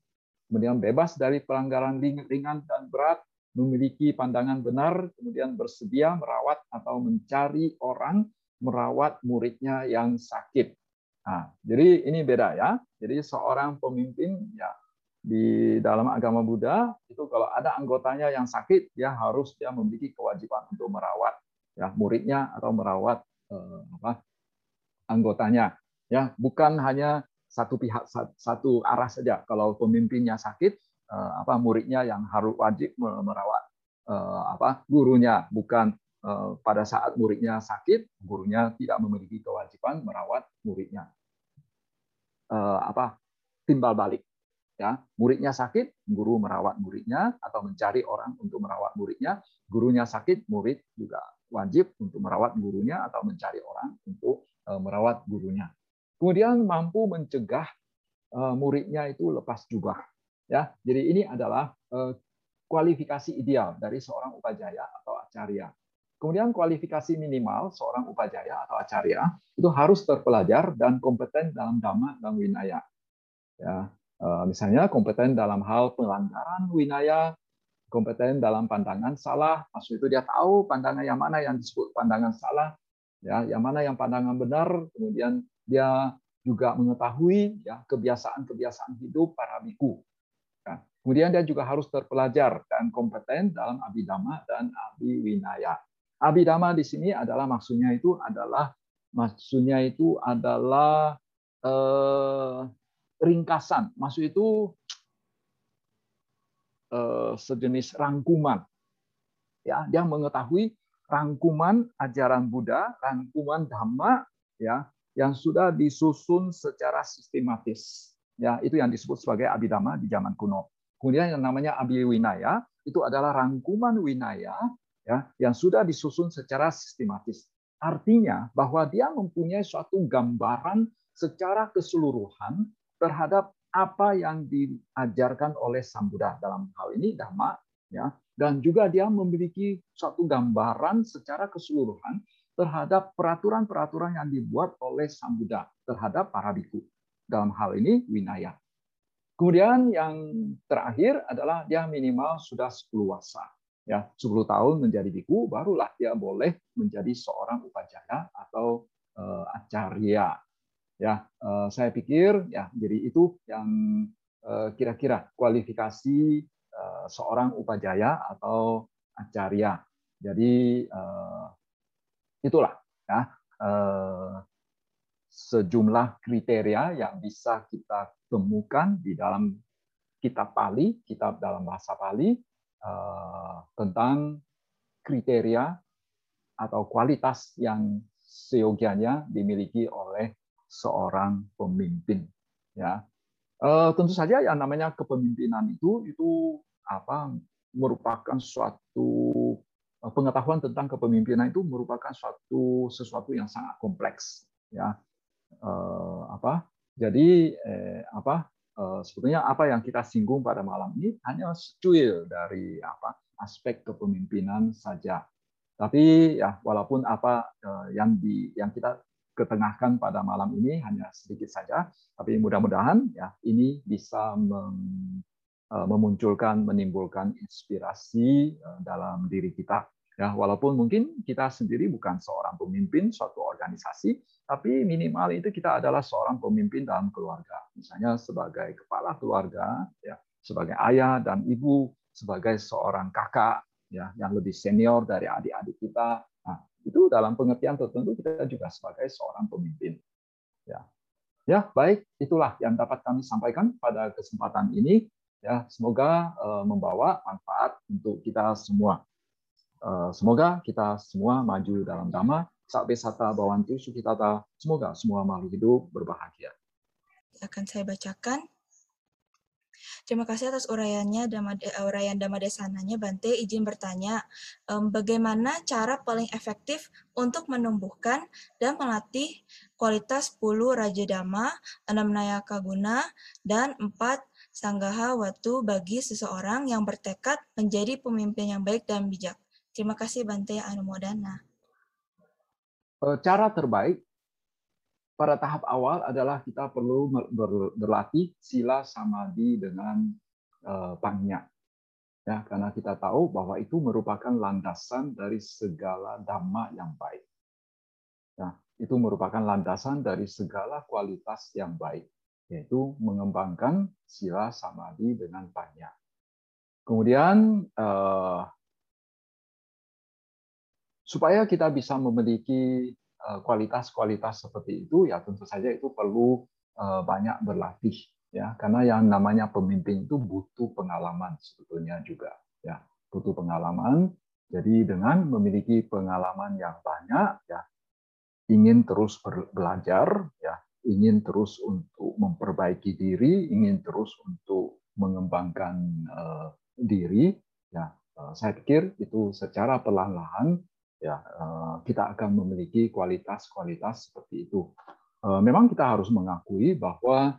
kemudian bebas dari pelanggaran ringan dan berat, memiliki pandangan benar, kemudian bersedia merawat atau mencari orang merawat muridnya yang sakit. Nah, jadi ini beda ya. Jadi seorang pemimpin ya di dalam agama Buddha itu kalau ada anggotanya yang sakit, dia harus dia memiliki kewajiban untuk merawat ya muridnya atau merawat eh, apa anggotanya. Ya, bukan hanya satu pihak satu arah saja. Kalau pemimpinnya sakit, eh, apa muridnya yang harus wajib merawat eh, apa gurunya, bukan Eh, pada saat muridnya sakit, gurunya tidak memiliki kewajiban merawat muridnya. Apa timbal balik ya muridnya sakit guru merawat muridnya atau mencari orang untuk merawat muridnya gurunya sakit murid juga wajib untuk merawat gurunya atau mencari orang untuk merawat gurunya kemudian mampu mencegah muridnya itu lepas jubah ya. Jadi ini adalah kualifikasi ideal dari seorang upajaya atau acarya Kemudian kualifikasi minimal seorang upajaya atau acarya itu harus terpelajar dan kompeten dalam dhamma dan winaya. Ya, eh, misalnya kompeten dalam hal pelanggaran winaya, kompeten dalam pandangan salah, maksud itu dia tahu pandangan yang mana yang disebut pandangan salah, ya, yang mana yang pandangan benar, kemudian dia juga mengetahui ya kebiasaan-kebiasaan hidup para biku. Ya. Kemudian dia juga harus terpelajar dan kompeten dalam abidama dan abiwinaya. Abidama di sini adalah maksudnya itu adalah maksudnya itu adalah eh, ringkasan. Maksud itu eh, sejenis rangkuman. Ya, dia mengetahui rangkuman ajaran Buddha, rangkuman Dhamma ya yang sudah disusun secara sistematis. Ya, itu yang disebut sebagai abidama di zaman kuno. Kemudian yang namanya abiwinaya itu adalah rangkuman winaya ya yang sudah disusun secara sistematis. Artinya bahwa dia mempunyai suatu gambaran secara keseluruhan terhadap apa yang diajarkan oleh Sang Buddha dalam hal ini Dhamma ya dan juga dia memiliki suatu gambaran secara keseluruhan terhadap peraturan-peraturan yang dibuat oleh Sang Buddha terhadap para biku. Dalam hal ini Winaya. Kemudian yang terakhir adalah dia minimal sudah 10 wasa ya 10 tahun menjadi biku barulah dia boleh menjadi seorang upajaya atau uh, acarya ya uh, saya pikir ya jadi itu yang kira kira-kira kualifikasi uh, seorang upajaya atau acarya jadi uh, itulah ya uh, sejumlah kriteria yang bisa kita temukan di dalam kitab Pali, kitab dalam bahasa Pali Eh, tentang kriteria atau kualitas yang seyogianya dimiliki oleh seorang pemimpin. Ya, uh, tentu saja yang namanya kepemimpinan itu itu apa merupakan suatu eh, pengetahuan tentang kepemimpinan itu merupakan suatu sesuatu yang sangat kompleks. Ya, uh, apa? Jadi eh, apa Eh, sebetulnya apa yang kita singgung pada malam ini hanya secuil dari apa aspek kepemimpinan saja. Tapi ya walaupun apa eh, yang di yang kita ketengahkan pada malam ini hanya sedikit saja, tapi mudah-mudahan ya ini bisa memunculkan, menimbulkan inspirasi dalam diri kita. Ya, walaupun mungkin kita sendiri bukan seorang pemimpin suatu organisasi, tapi minimal itu kita adalah seorang pemimpin dalam keluarga. Misalnya sebagai kepala keluarga, ya, sebagai ayah dan ibu, sebagai seorang kakak ya yang lebih senior dari adik-adik kita. Nah, itu dalam pengertian tertentu kita juga sebagai seorang pemimpin. Ya. Ya, baik, itulah yang dapat kami sampaikan pada kesempatan ini. Ya, semoga uh, membawa manfaat untuk kita semua. Uh, semoga kita semua maju dalam dhamma Sabe sata bawantu sukitata. Semoga semua makhluk hidup berbahagia. Akan saya bacakan. Terima kasih atas uraiannya, uraian Dhammadesananya. Bante, izin bertanya, bagaimana cara paling efektif untuk menumbuhkan dan melatih kualitas 10 Raja Dhamma, 6 Nayaka Guna, dan 4 Sanggaha Watu bagi seseorang yang bertekad menjadi pemimpin yang baik dan bijak. Terima kasih Bante Anumodana. Eh, cara terbaik pada tahap awal adalah kita perlu berlatih sila samadhi dengan eh, panya. Ya, karena kita tahu bahwa itu merupakan landasan dari segala dhamma yang baik. Ya, itu merupakan landasan dari segala kualitas yang baik, yaitu mengembangkan sila samadhi dengan panya. Kemudian eh, supaya kita bisa memiliki eh, kualitas-kualitas seperti itu ya tentu saja itu perlu eh, banyak berlatih ya. Karena yang namanya pemimpin itu butuh pengalaman sebetulnya juga ya. Butuh pengalaman. Jadi dengan memiliki pengalaman yang banyak ya ingin terus belajar ya ingin terus untuk memperbaiki diri ingin terus untuk mengembangkan uh, diri ya uh, saya pikir itu secara perlahan-lahan ya eh, kita akan memiliki kualitas-kualitas seperti itu. Eh, memang kita harus mengakui bahwa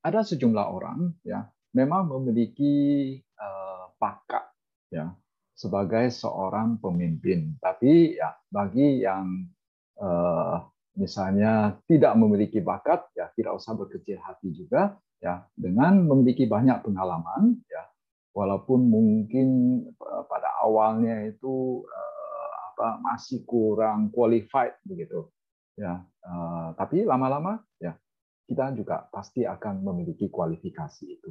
ada sejumlah orang ya memang memiliki eh, pakat ya sebagai seorang pemimpin. Tapi ya bagi yang misalnya tidak memiliki bakat ya tidak usah berkecil hati juga ya dengan memiliki banyak pengalaman ya walaupun mungkin pada awalnya itu apa masih kurang qualified begitu ya uh, tapi lama-lama ya kita juga pasti akan memiliki kualifikasi itu.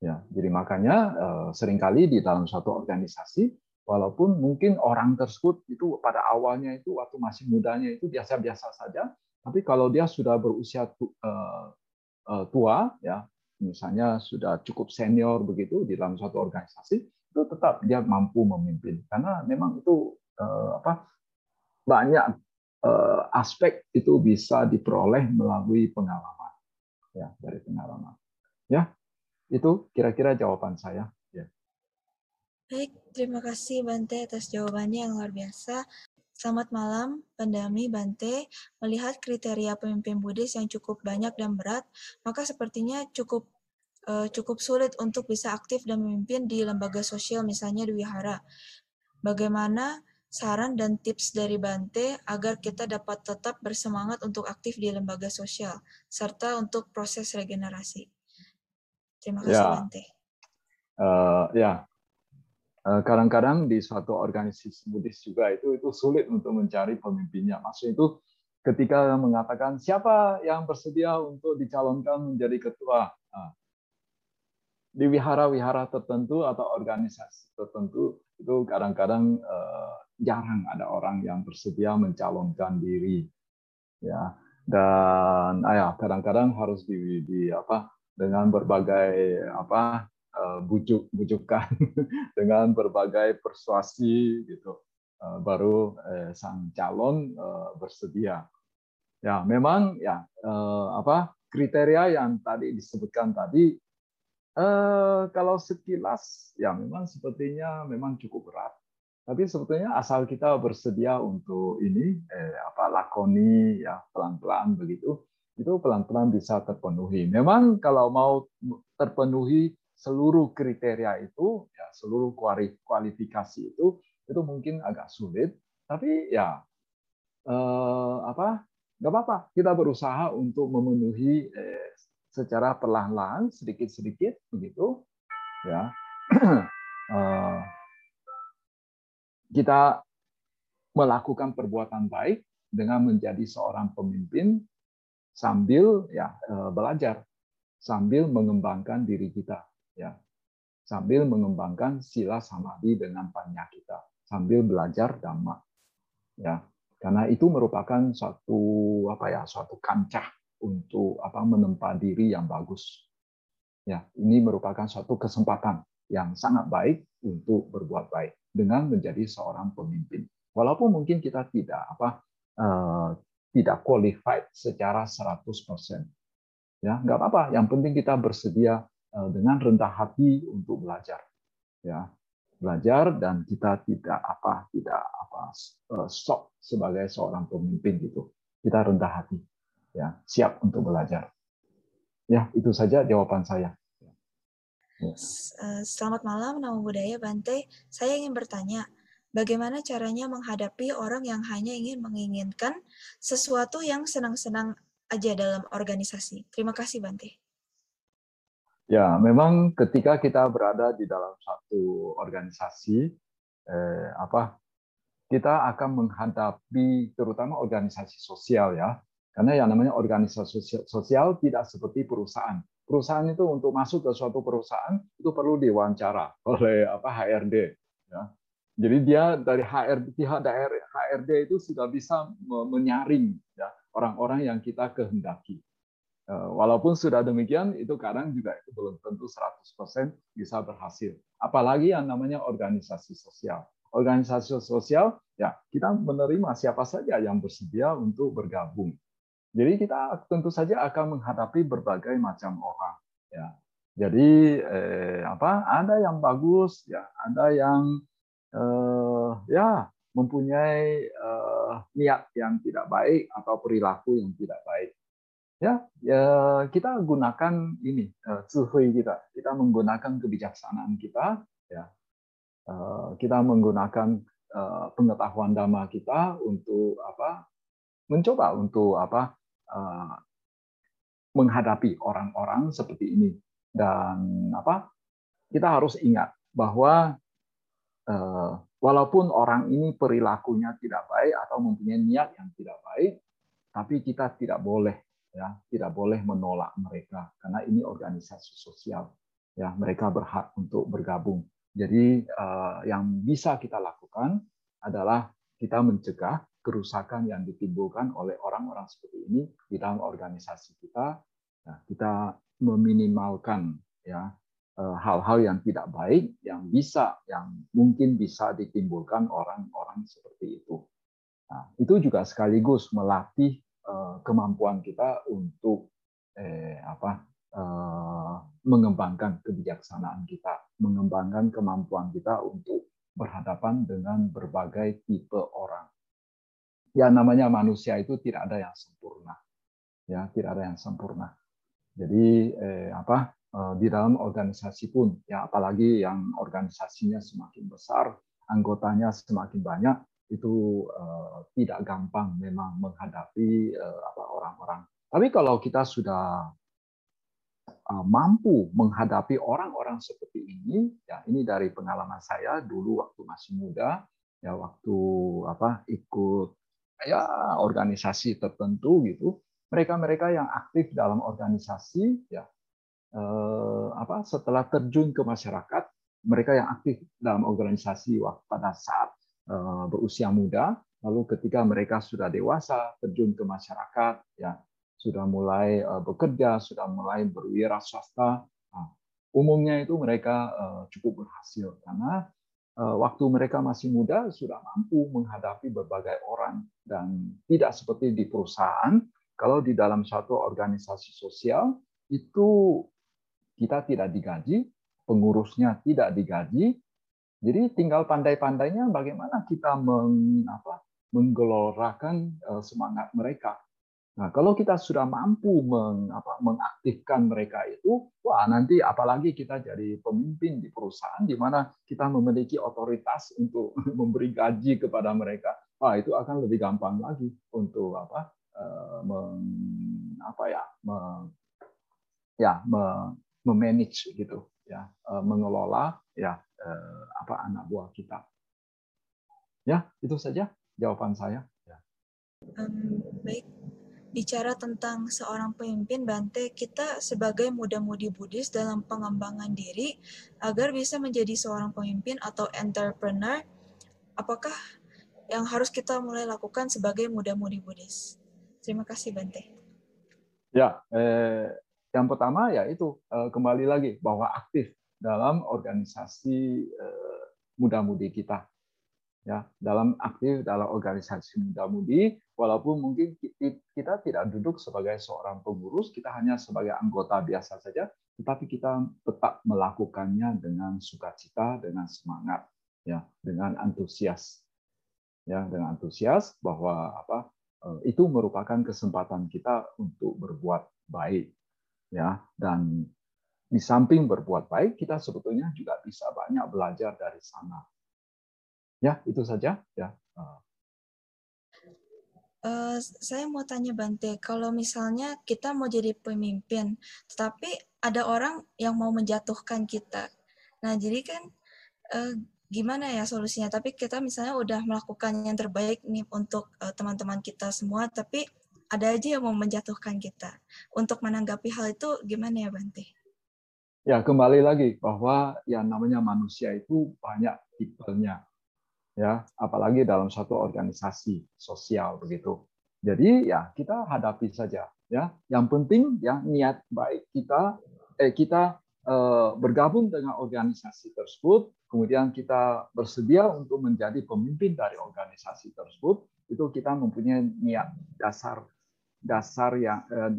Ya jadi makanya uh, sering kali di dalam suatu organisasi walaupun mungkin orang tersebut itu pada awalnya itu waktu masih mudanya itu biasa-biasa saja tapi kalau dia sudah berusia uh, uh, tua ya misalnya sudah cukup senior begitu di dalam suatu organisasi itu tetap dia mampu memimpin karena memang itu uh, apa banyak aspek itu bisa diperoleh melalui pengalaman ya dari pengalaman ya itu kira-kira jawaban saya ya. Baik, terima kasih Bante atas jawabannya yang luar biasa. Selamat malam, Pandami Bante. Melihat kriteria pemimpin Buddhis yang cukup banyak dan berat, maka sepertinya cukup uh, cukup sulit untuk bisa aktif dan memimpin di lembaga sosial misalnya di wihara. Bagaimana saran dan tips dari Bante agar kita dapat tetap bersemangat untuk aktif di lembaga sosial serta untuk proses regenerasi? Terima kasih ya. Bante. Uh, ya, kadang-kadang di suatu organisasi Buddhis juga itu itu sulit untuk mencari pemimpinnya. Maksud itu ketika mengatakan siapa yang bersedia untuk dicalonkan menjadi ketua, nah, di wihara-wihara tertentu atau organisasi tertentu itu kadang-kadang uh, jarang ada orang yang bersedia mencalonkan diri ya dan ayah kadang-kadang harus di, di apa dengan berbagai apa bujuk bujukan dengan berbagai persuasi gitu uh, baru uh, sang calon bersedia ya memang ya apa kriteria yang tadi disebutkan tadi Eh, kalau sekilas ya memang sepertinya memang cukup berat. Tapi sebetulnya asal kita bersedia untuk ini eh, apa lakoni ya pelan-pelan begitu, itu pelan-pelan bisa terpenuhi. Memang kalau mau terpenuhi seluruh kriteria itu, ya seluruh kualifikasi itu, itu mungkin agak sulit. Tapi ya eh, apa nggak apa-apa. Kita berusaha untuk memenuhi eh, secara perlahan-lahan sedikit-sedikit begitu ya. Eh, kita melakukan perbuatan baik dengan menjadi seorang pemimpin sambil ya eh, belajar sambil mengembangkan diri kita ya. Sambil mengembangkan sila samadhi dengan panya kita sambil belajar dhamma. Ya. Karena itu merupakan suatu apa ya suatu kancah untuk apa menempa diri yang bagus. Ya ini merupakan suatu kesempatan yang sangat baik untuk berbuat baik dengan menjadi seorang pemimpin. Walaupun mungkin kita tidak apa uh, tidak qualified secara 100%. Ya, nggak apa-apa. Yang penting kita bersedia dengan rendah hati untuk belajar. Ya, belajar dan kita tidak apa tidak apa uh, sok sebagai seorang pemimpin gitu. Kita rendah hati. Ya, siap untuk belajar. Ya, itu saja jawaban saya. Ya. Selamat malam, nama budaya Bante. Saya ingin bertanya, bagaimana caranya menghadapi orang yang hanya ingin menginginkan sesuatu yang senang-senang aja dalam organisasi. Terima kasih, Bante. Ya, memang ketika kita berada di dalam satu organisasi, eh, apa kita akan menghadapi terutama organisasi sosial ya, karena yang namanya organisasi sosial tidak seperti perusahaan. Perusahaan itu untuk masuk ke suatu perusahaan itu perlu diwawancara oleh apa HRD. Ya. Jadi dia dari HR pihak HRD itu sudah bisa menyaring ya orang-orang yang kita kehendaki. Eh, walaupun sudah demikian, itu kadang juga itu belum tentu 100% bisa berhasil. Apalagi yang namanya organisasi sosial. Organisasi sosial, ya kita menerima siapa saja yang bersedia untuk bergabung. Jadi kita tentu saja akan menghadapi berbagai macam orang. Ya. Jadi eh, apa? Ada yang bagus, ya, ada yang uh, ya mempunyai uh, niat yang tidak baik atau perilaku yang tidak baik. Ya, ya kita gunakan ini uh, kita. Kita menggunakan kebijaksanaan kita, ya. Uh, kita menggunakan uh, pengetahuan dhamma kita untuk apa? Mencoba untuk apa? Menghadapi orang-orang seperti ini dan apa? Kita harus ingat bahwa Eh, walaupun orang ini perilakunya tidak baik atau mempunyai niat yang tidak baik, tapi kita tidak boleh ya tidak boleh menolak mereka karena ini organisasi sosial ya mereka berhak untuk bergabung jadi eh, yang bisa kita lakukan adalah kita mencegah kerusakan yang ditimbulkan oleh orang-orang seperti ini di dalam organisasi kita nah, kita meminimalkan ya Eh, hal-hal yang tidak baik yang bisa yang mungkin bisa ditimbulkan orang-orang seperti itu. Nah, itu juga sekaligus melatih uh, kemampuan kita untuk eh, apa uh, mengembangkan kebijaksanaan kita, mengembangkan kemampuan kita untuk berhadapan dengan berbagai tipe orang. Ya namanya manusia itu tidak ada yang sempurna. Ya, tidak ada yang sempurna. Jadi eh, apa Eh, di dalam organisasi pun ya apalagi yang organisasinya semakin besar anggotanya semakin banyak itu uh, tidak gampang memang menghadapi uh, orang-orang. Tapi kalau kita sudah uh, mampu menghadapi orang-orang seperti ini ya ini dari pengalaman saya dulu waktu masih muda ya waktu apa ikut ya organisasi tertentu gitu mereka-mereka yang aktif dalam organisasi ya Eh, apa setelah terjun ke masyarakat mereka yang aktif dalam organisasi pada saat berusia muda lalu ketika mereka sudah dewasa terjun ke masyarakat ya sudah mulai eh, bekerja sudah mulai berwira swasta nah, umumnya itu mereka cukup berhasil karena waktu mereka masih muda sudah mampu menghadapi berbagai orang dan tidak seperti di perusahaan kalau di dalam suatu organisasi sosial itu kita tidak digaji, pengurusnya tidak digaji, jadi tinggal pandai-pandainya bagaimana kita meng, menggelorakan eh, semangat mereka. Nah, kalau kita sudah mampu meng, mengaktifkan mereka itu, wah nanti apalagi kita jadi pemimpin di perusahaan di mana kita memiliki otoritas untuk memberi gaji kepada mereka, wah itu akan lebih gampang lagi untuk apa, eh, meng, apa ya, meng, ya memanage gitu ya mengelola ya apa anak buah kita. Ya, itu saja jawaban saya. Ya. Um, baik, bicara tentang seorang pemimpin Bante, kita sebagai muda-mudi Buddhis dalam pengembangan diri agar bisa menjadi seorang pemimpin atau entrepreneur, apakah yang harus kita mulai lakukan sebagai muda-mudi Buddhis? Terima kasih Bante. Ya, eh, yang pertama ya itu eh, kembali lagi bahwa aktif dalam organisasi eh, muda-mudi kita. Ya dalam aktif dalam organisasi muda-mudi walaupun mungkin kita tidak duduk sebagai seorang pengurus kita hanya sebagai anggota biasa saja tetapi kita tetap melakukannya dengan sukacita dengan semangat ya dengan antusias. Ya dengan antusias bahwa apa eh, itu merupakan kesempatan kita untuk berbuat baik ya dan di samping berbuat baik kita sebetulnya juga bisa banyak belajar dari sana Ya, itu saja. Ya. Uh, saya mau tanya Bante, kalau misalnya kita mau jadi pemimpin, tetapi ada orang yang mau menjatuhkan kita. Nah, jadi kan uh, gimana ya solusinya? Tapi kita misalnya udah melakukan yang terbaik nih untuk teman-teman uh, kita semua, tapi ada aja yang mau menjatuhkan kita. Untuk menanggapi hal itu gimana ya Bante? Ya, kembali lagi bahwa yang namanya manusia itu banyak tipenya ya apalagi dalam satu organisasi sosial begitu. Jadi ya kita hadapi saja ya. Yang penting ya niat baik kita eh kita eh, bergabung dengan organisasi tersebut, kemudian kita bersedia untuk menjadi pemimpin dari organisasi tersebut, itu kita mempunyai niat dasar dasar yang eh,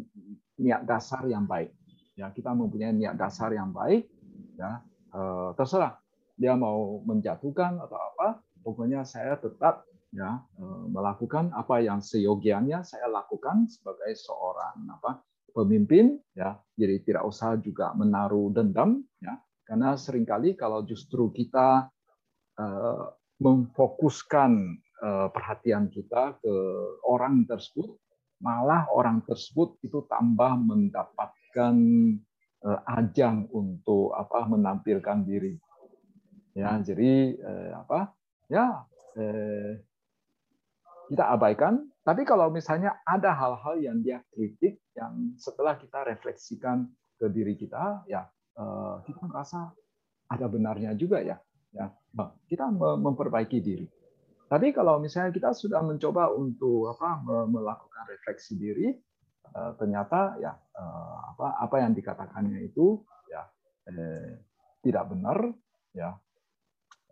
niat dasar yang baik. Ya, kita mempunyai niat dasar yang baik ya. Eh, terserah dia mau menjatuhkan atau apa, pokoknya saya tetap ya eh, melakukan apa yang seyogianya saya lakukan sebagai seorang apa pemimpin ya jadi tidak usah juga menaruh dendam ya karena sering kali kalau justru kita uh, memfokuskan uh, perhatian kita ke orang tersebut malah orang tersebut itu tambah mendapatkan uh, ajang untuk apa menampilkan diri ya jadi uh, apa ya eh, kita abaikan. Tapi kalau misalnya ada hal-hal yang dia kritik, yang setelah kita refleksikan ke diri kita, ya eh, kita merasa ada benarnya juga ya. Ya, kita memperbaiki diri. Tapi kalau misalnya kita sudah mencoba untuk apa melakukan refleksi diri, eh, ternyata ya eh, apa apa yang dikatakannya itu ya eh, tidak benar ya.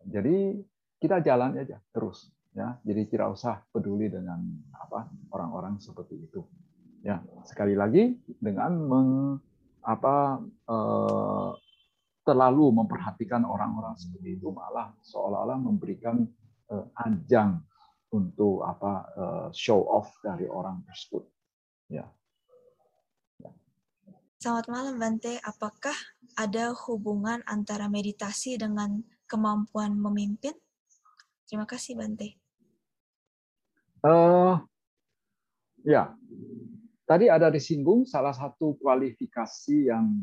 Jadi kita jalan aja terus ya jadi tidak usah peduli dengan apa orang-orang seperti itu ya sekali lagi dengan meng, apa eh, terlalu memperhatikan orang-orang seperti itu malah seolah-olah memberikan ajang untuk apa eh, show off dari orang tersebut. Ya. Selamat malam Bante, apakah ada hubungan antara meditasi dengan kemampuan memimpin? Terima kasih Bante. Uh, ya, tadi ada disinggung salah satu kualifikasi yang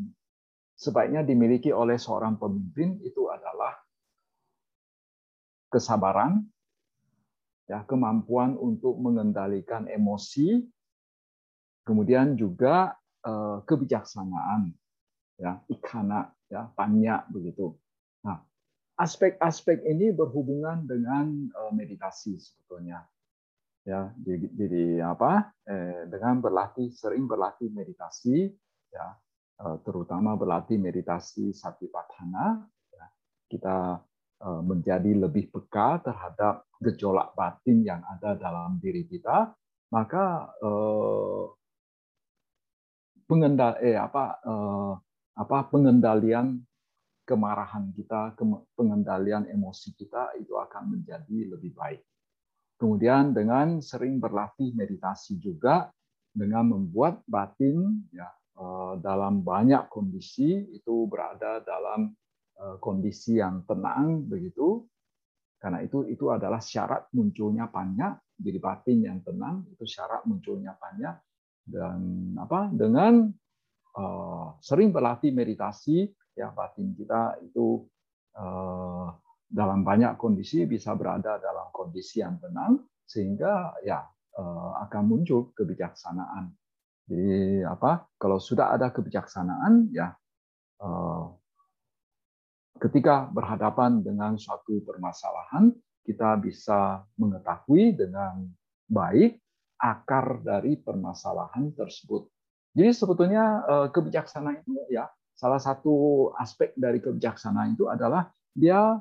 sebaiknya dimiliki oleh seorang pemimpin itu adalah kesabaran, ya kemampuan untuk mengendalikan emosi, kemudian juga uh, kebijaksanaan, ya ikana, ya banyak begitu. Nah, aspek-aspek ini berhubungan dengan eh, meditasi sebetulnya ya jadi, jadi apa eh, dengan berlatih sering berlatih meditasi ya eh, terutama berlatih meditasi satipatthana ya, kita eh, menjadi lebih peka terhadap gejolak batin yang ada dalam diri kita maka eh, pengendal eh apa eh, apa pengendalian kemarahan kita, pengendalian emosi kita itu akan menjadi lebih baik. Kemudian dengan sering berlatih meditasi juga dengan membuat batin ya eh, dalam banyak kondisi itu berada dalam eh, kondisi yang tenang begitu. Karena itu itu adalah syarat munculnya panya. Jadi batin yang tenang itu syarat munculnya panya dan apa dengan sering berlatih meditasi, ya batin kita itu dalam banyak kondisi bisa berada dalam kondisi yang tenang sehingga ya akan muncul kebijaksanaan. Jadi apa? Kalau sudah ada kebijaksanaan ya ketika berhadapan dengan suatu permasalahan kita bisa mengetahui dengan baik akar dari permasalahan tersebut. Jadi sebetulnya kebijaksanaan itu ya salah satu aspek dari kebijaksanaan itu adalah dia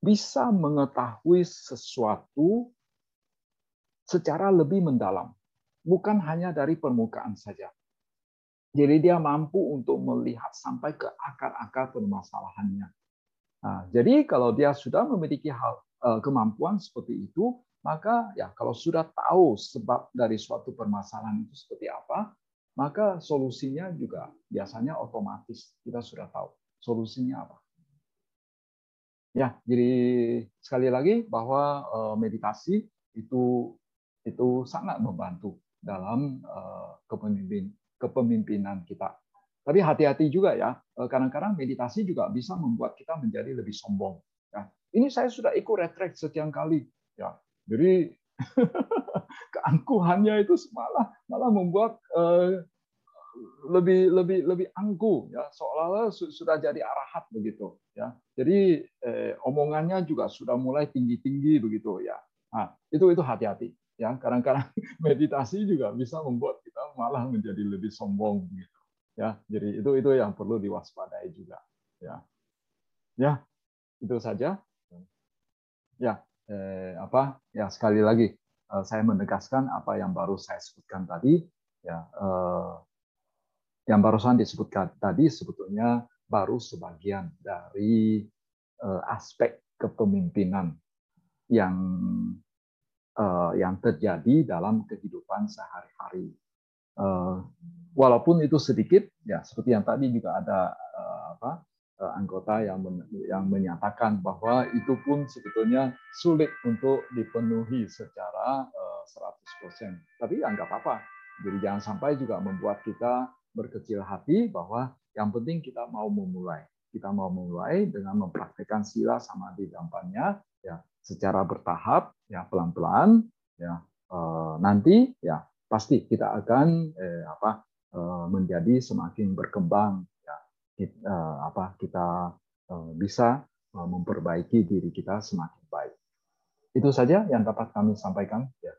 bisa mengetahui sesuatu secara lebih mendalam, bukan hanya dari permukaan saja. Jadi dia mampu untuk melihat sampai ke akar-akar permasalahannya. Nah, jadi kalau dia sudah memiliki hal eh, kemampuan seperti itu, maka ya kalau sudah tahu sebab dari suatu permasalahan itu seperti apa, maka solusinya juga biasanya otomatis kita sudah tahu solusinya apa. Ya, jadi sekali lagi bahwa eh, meditasi itu itu sangat membantu dalam eh, kepemimpin, kepemimpinan kita. Tapi hati-hati juga ya, eh, kadang-kadang meditasi juga bisa membuat kita menjadi lebih sombong. Ya, ini saya sudah ikut retreat sekian kali. Ya, jadi keangkuhannya itu malah malah membuat lebih lebih lebih angku ya seolah-olah sudah jadi arahat begitu ya jadi eh, omongannya juga sudah mulai tinggi tinggi begitu ya nah, itu itu hati-hati ya kadang-kadang meditasi juga bisa membuat kita malah menjadi lebih sombong begitu ya jadi itu itu yang perlu diwaspadai juga ya. Ya itu saja. Ya eh, apa ya sekali lagi eh, saya menegaskan apa yang baru saya sebutkan tadi ya eh, yang barusan disebutkan tadi sebetulnya baru sebagian dari eh, aspek kepemimpinan yang yang terjadi dalam kehidupan sehari-hari. Eh, walaupun itu sedikit, ya seperti yang tadi juga ada apa, anggota yang yang menyatakan bahwa itu pun sebetulnya sulit untuk dipenuhi secara 100%. Tapi ya nggak apa-apa. Jadi jangan sampai juga membuat kita berkecil hati bahwa yang penting kita mau memulai. Kita mau memulai dengan mempraktekkan sila sama di dampaknya ya secara bertahap ya pelan-pelan ya eh, nanti ya pasti kita akan eh, apa eh, menjadi semakin berkembang ya kita, eh, apa kita eh, bisa eh, memperbaiki diri kita semakin baik. Itu saja yang dapat kami sampaikan ya.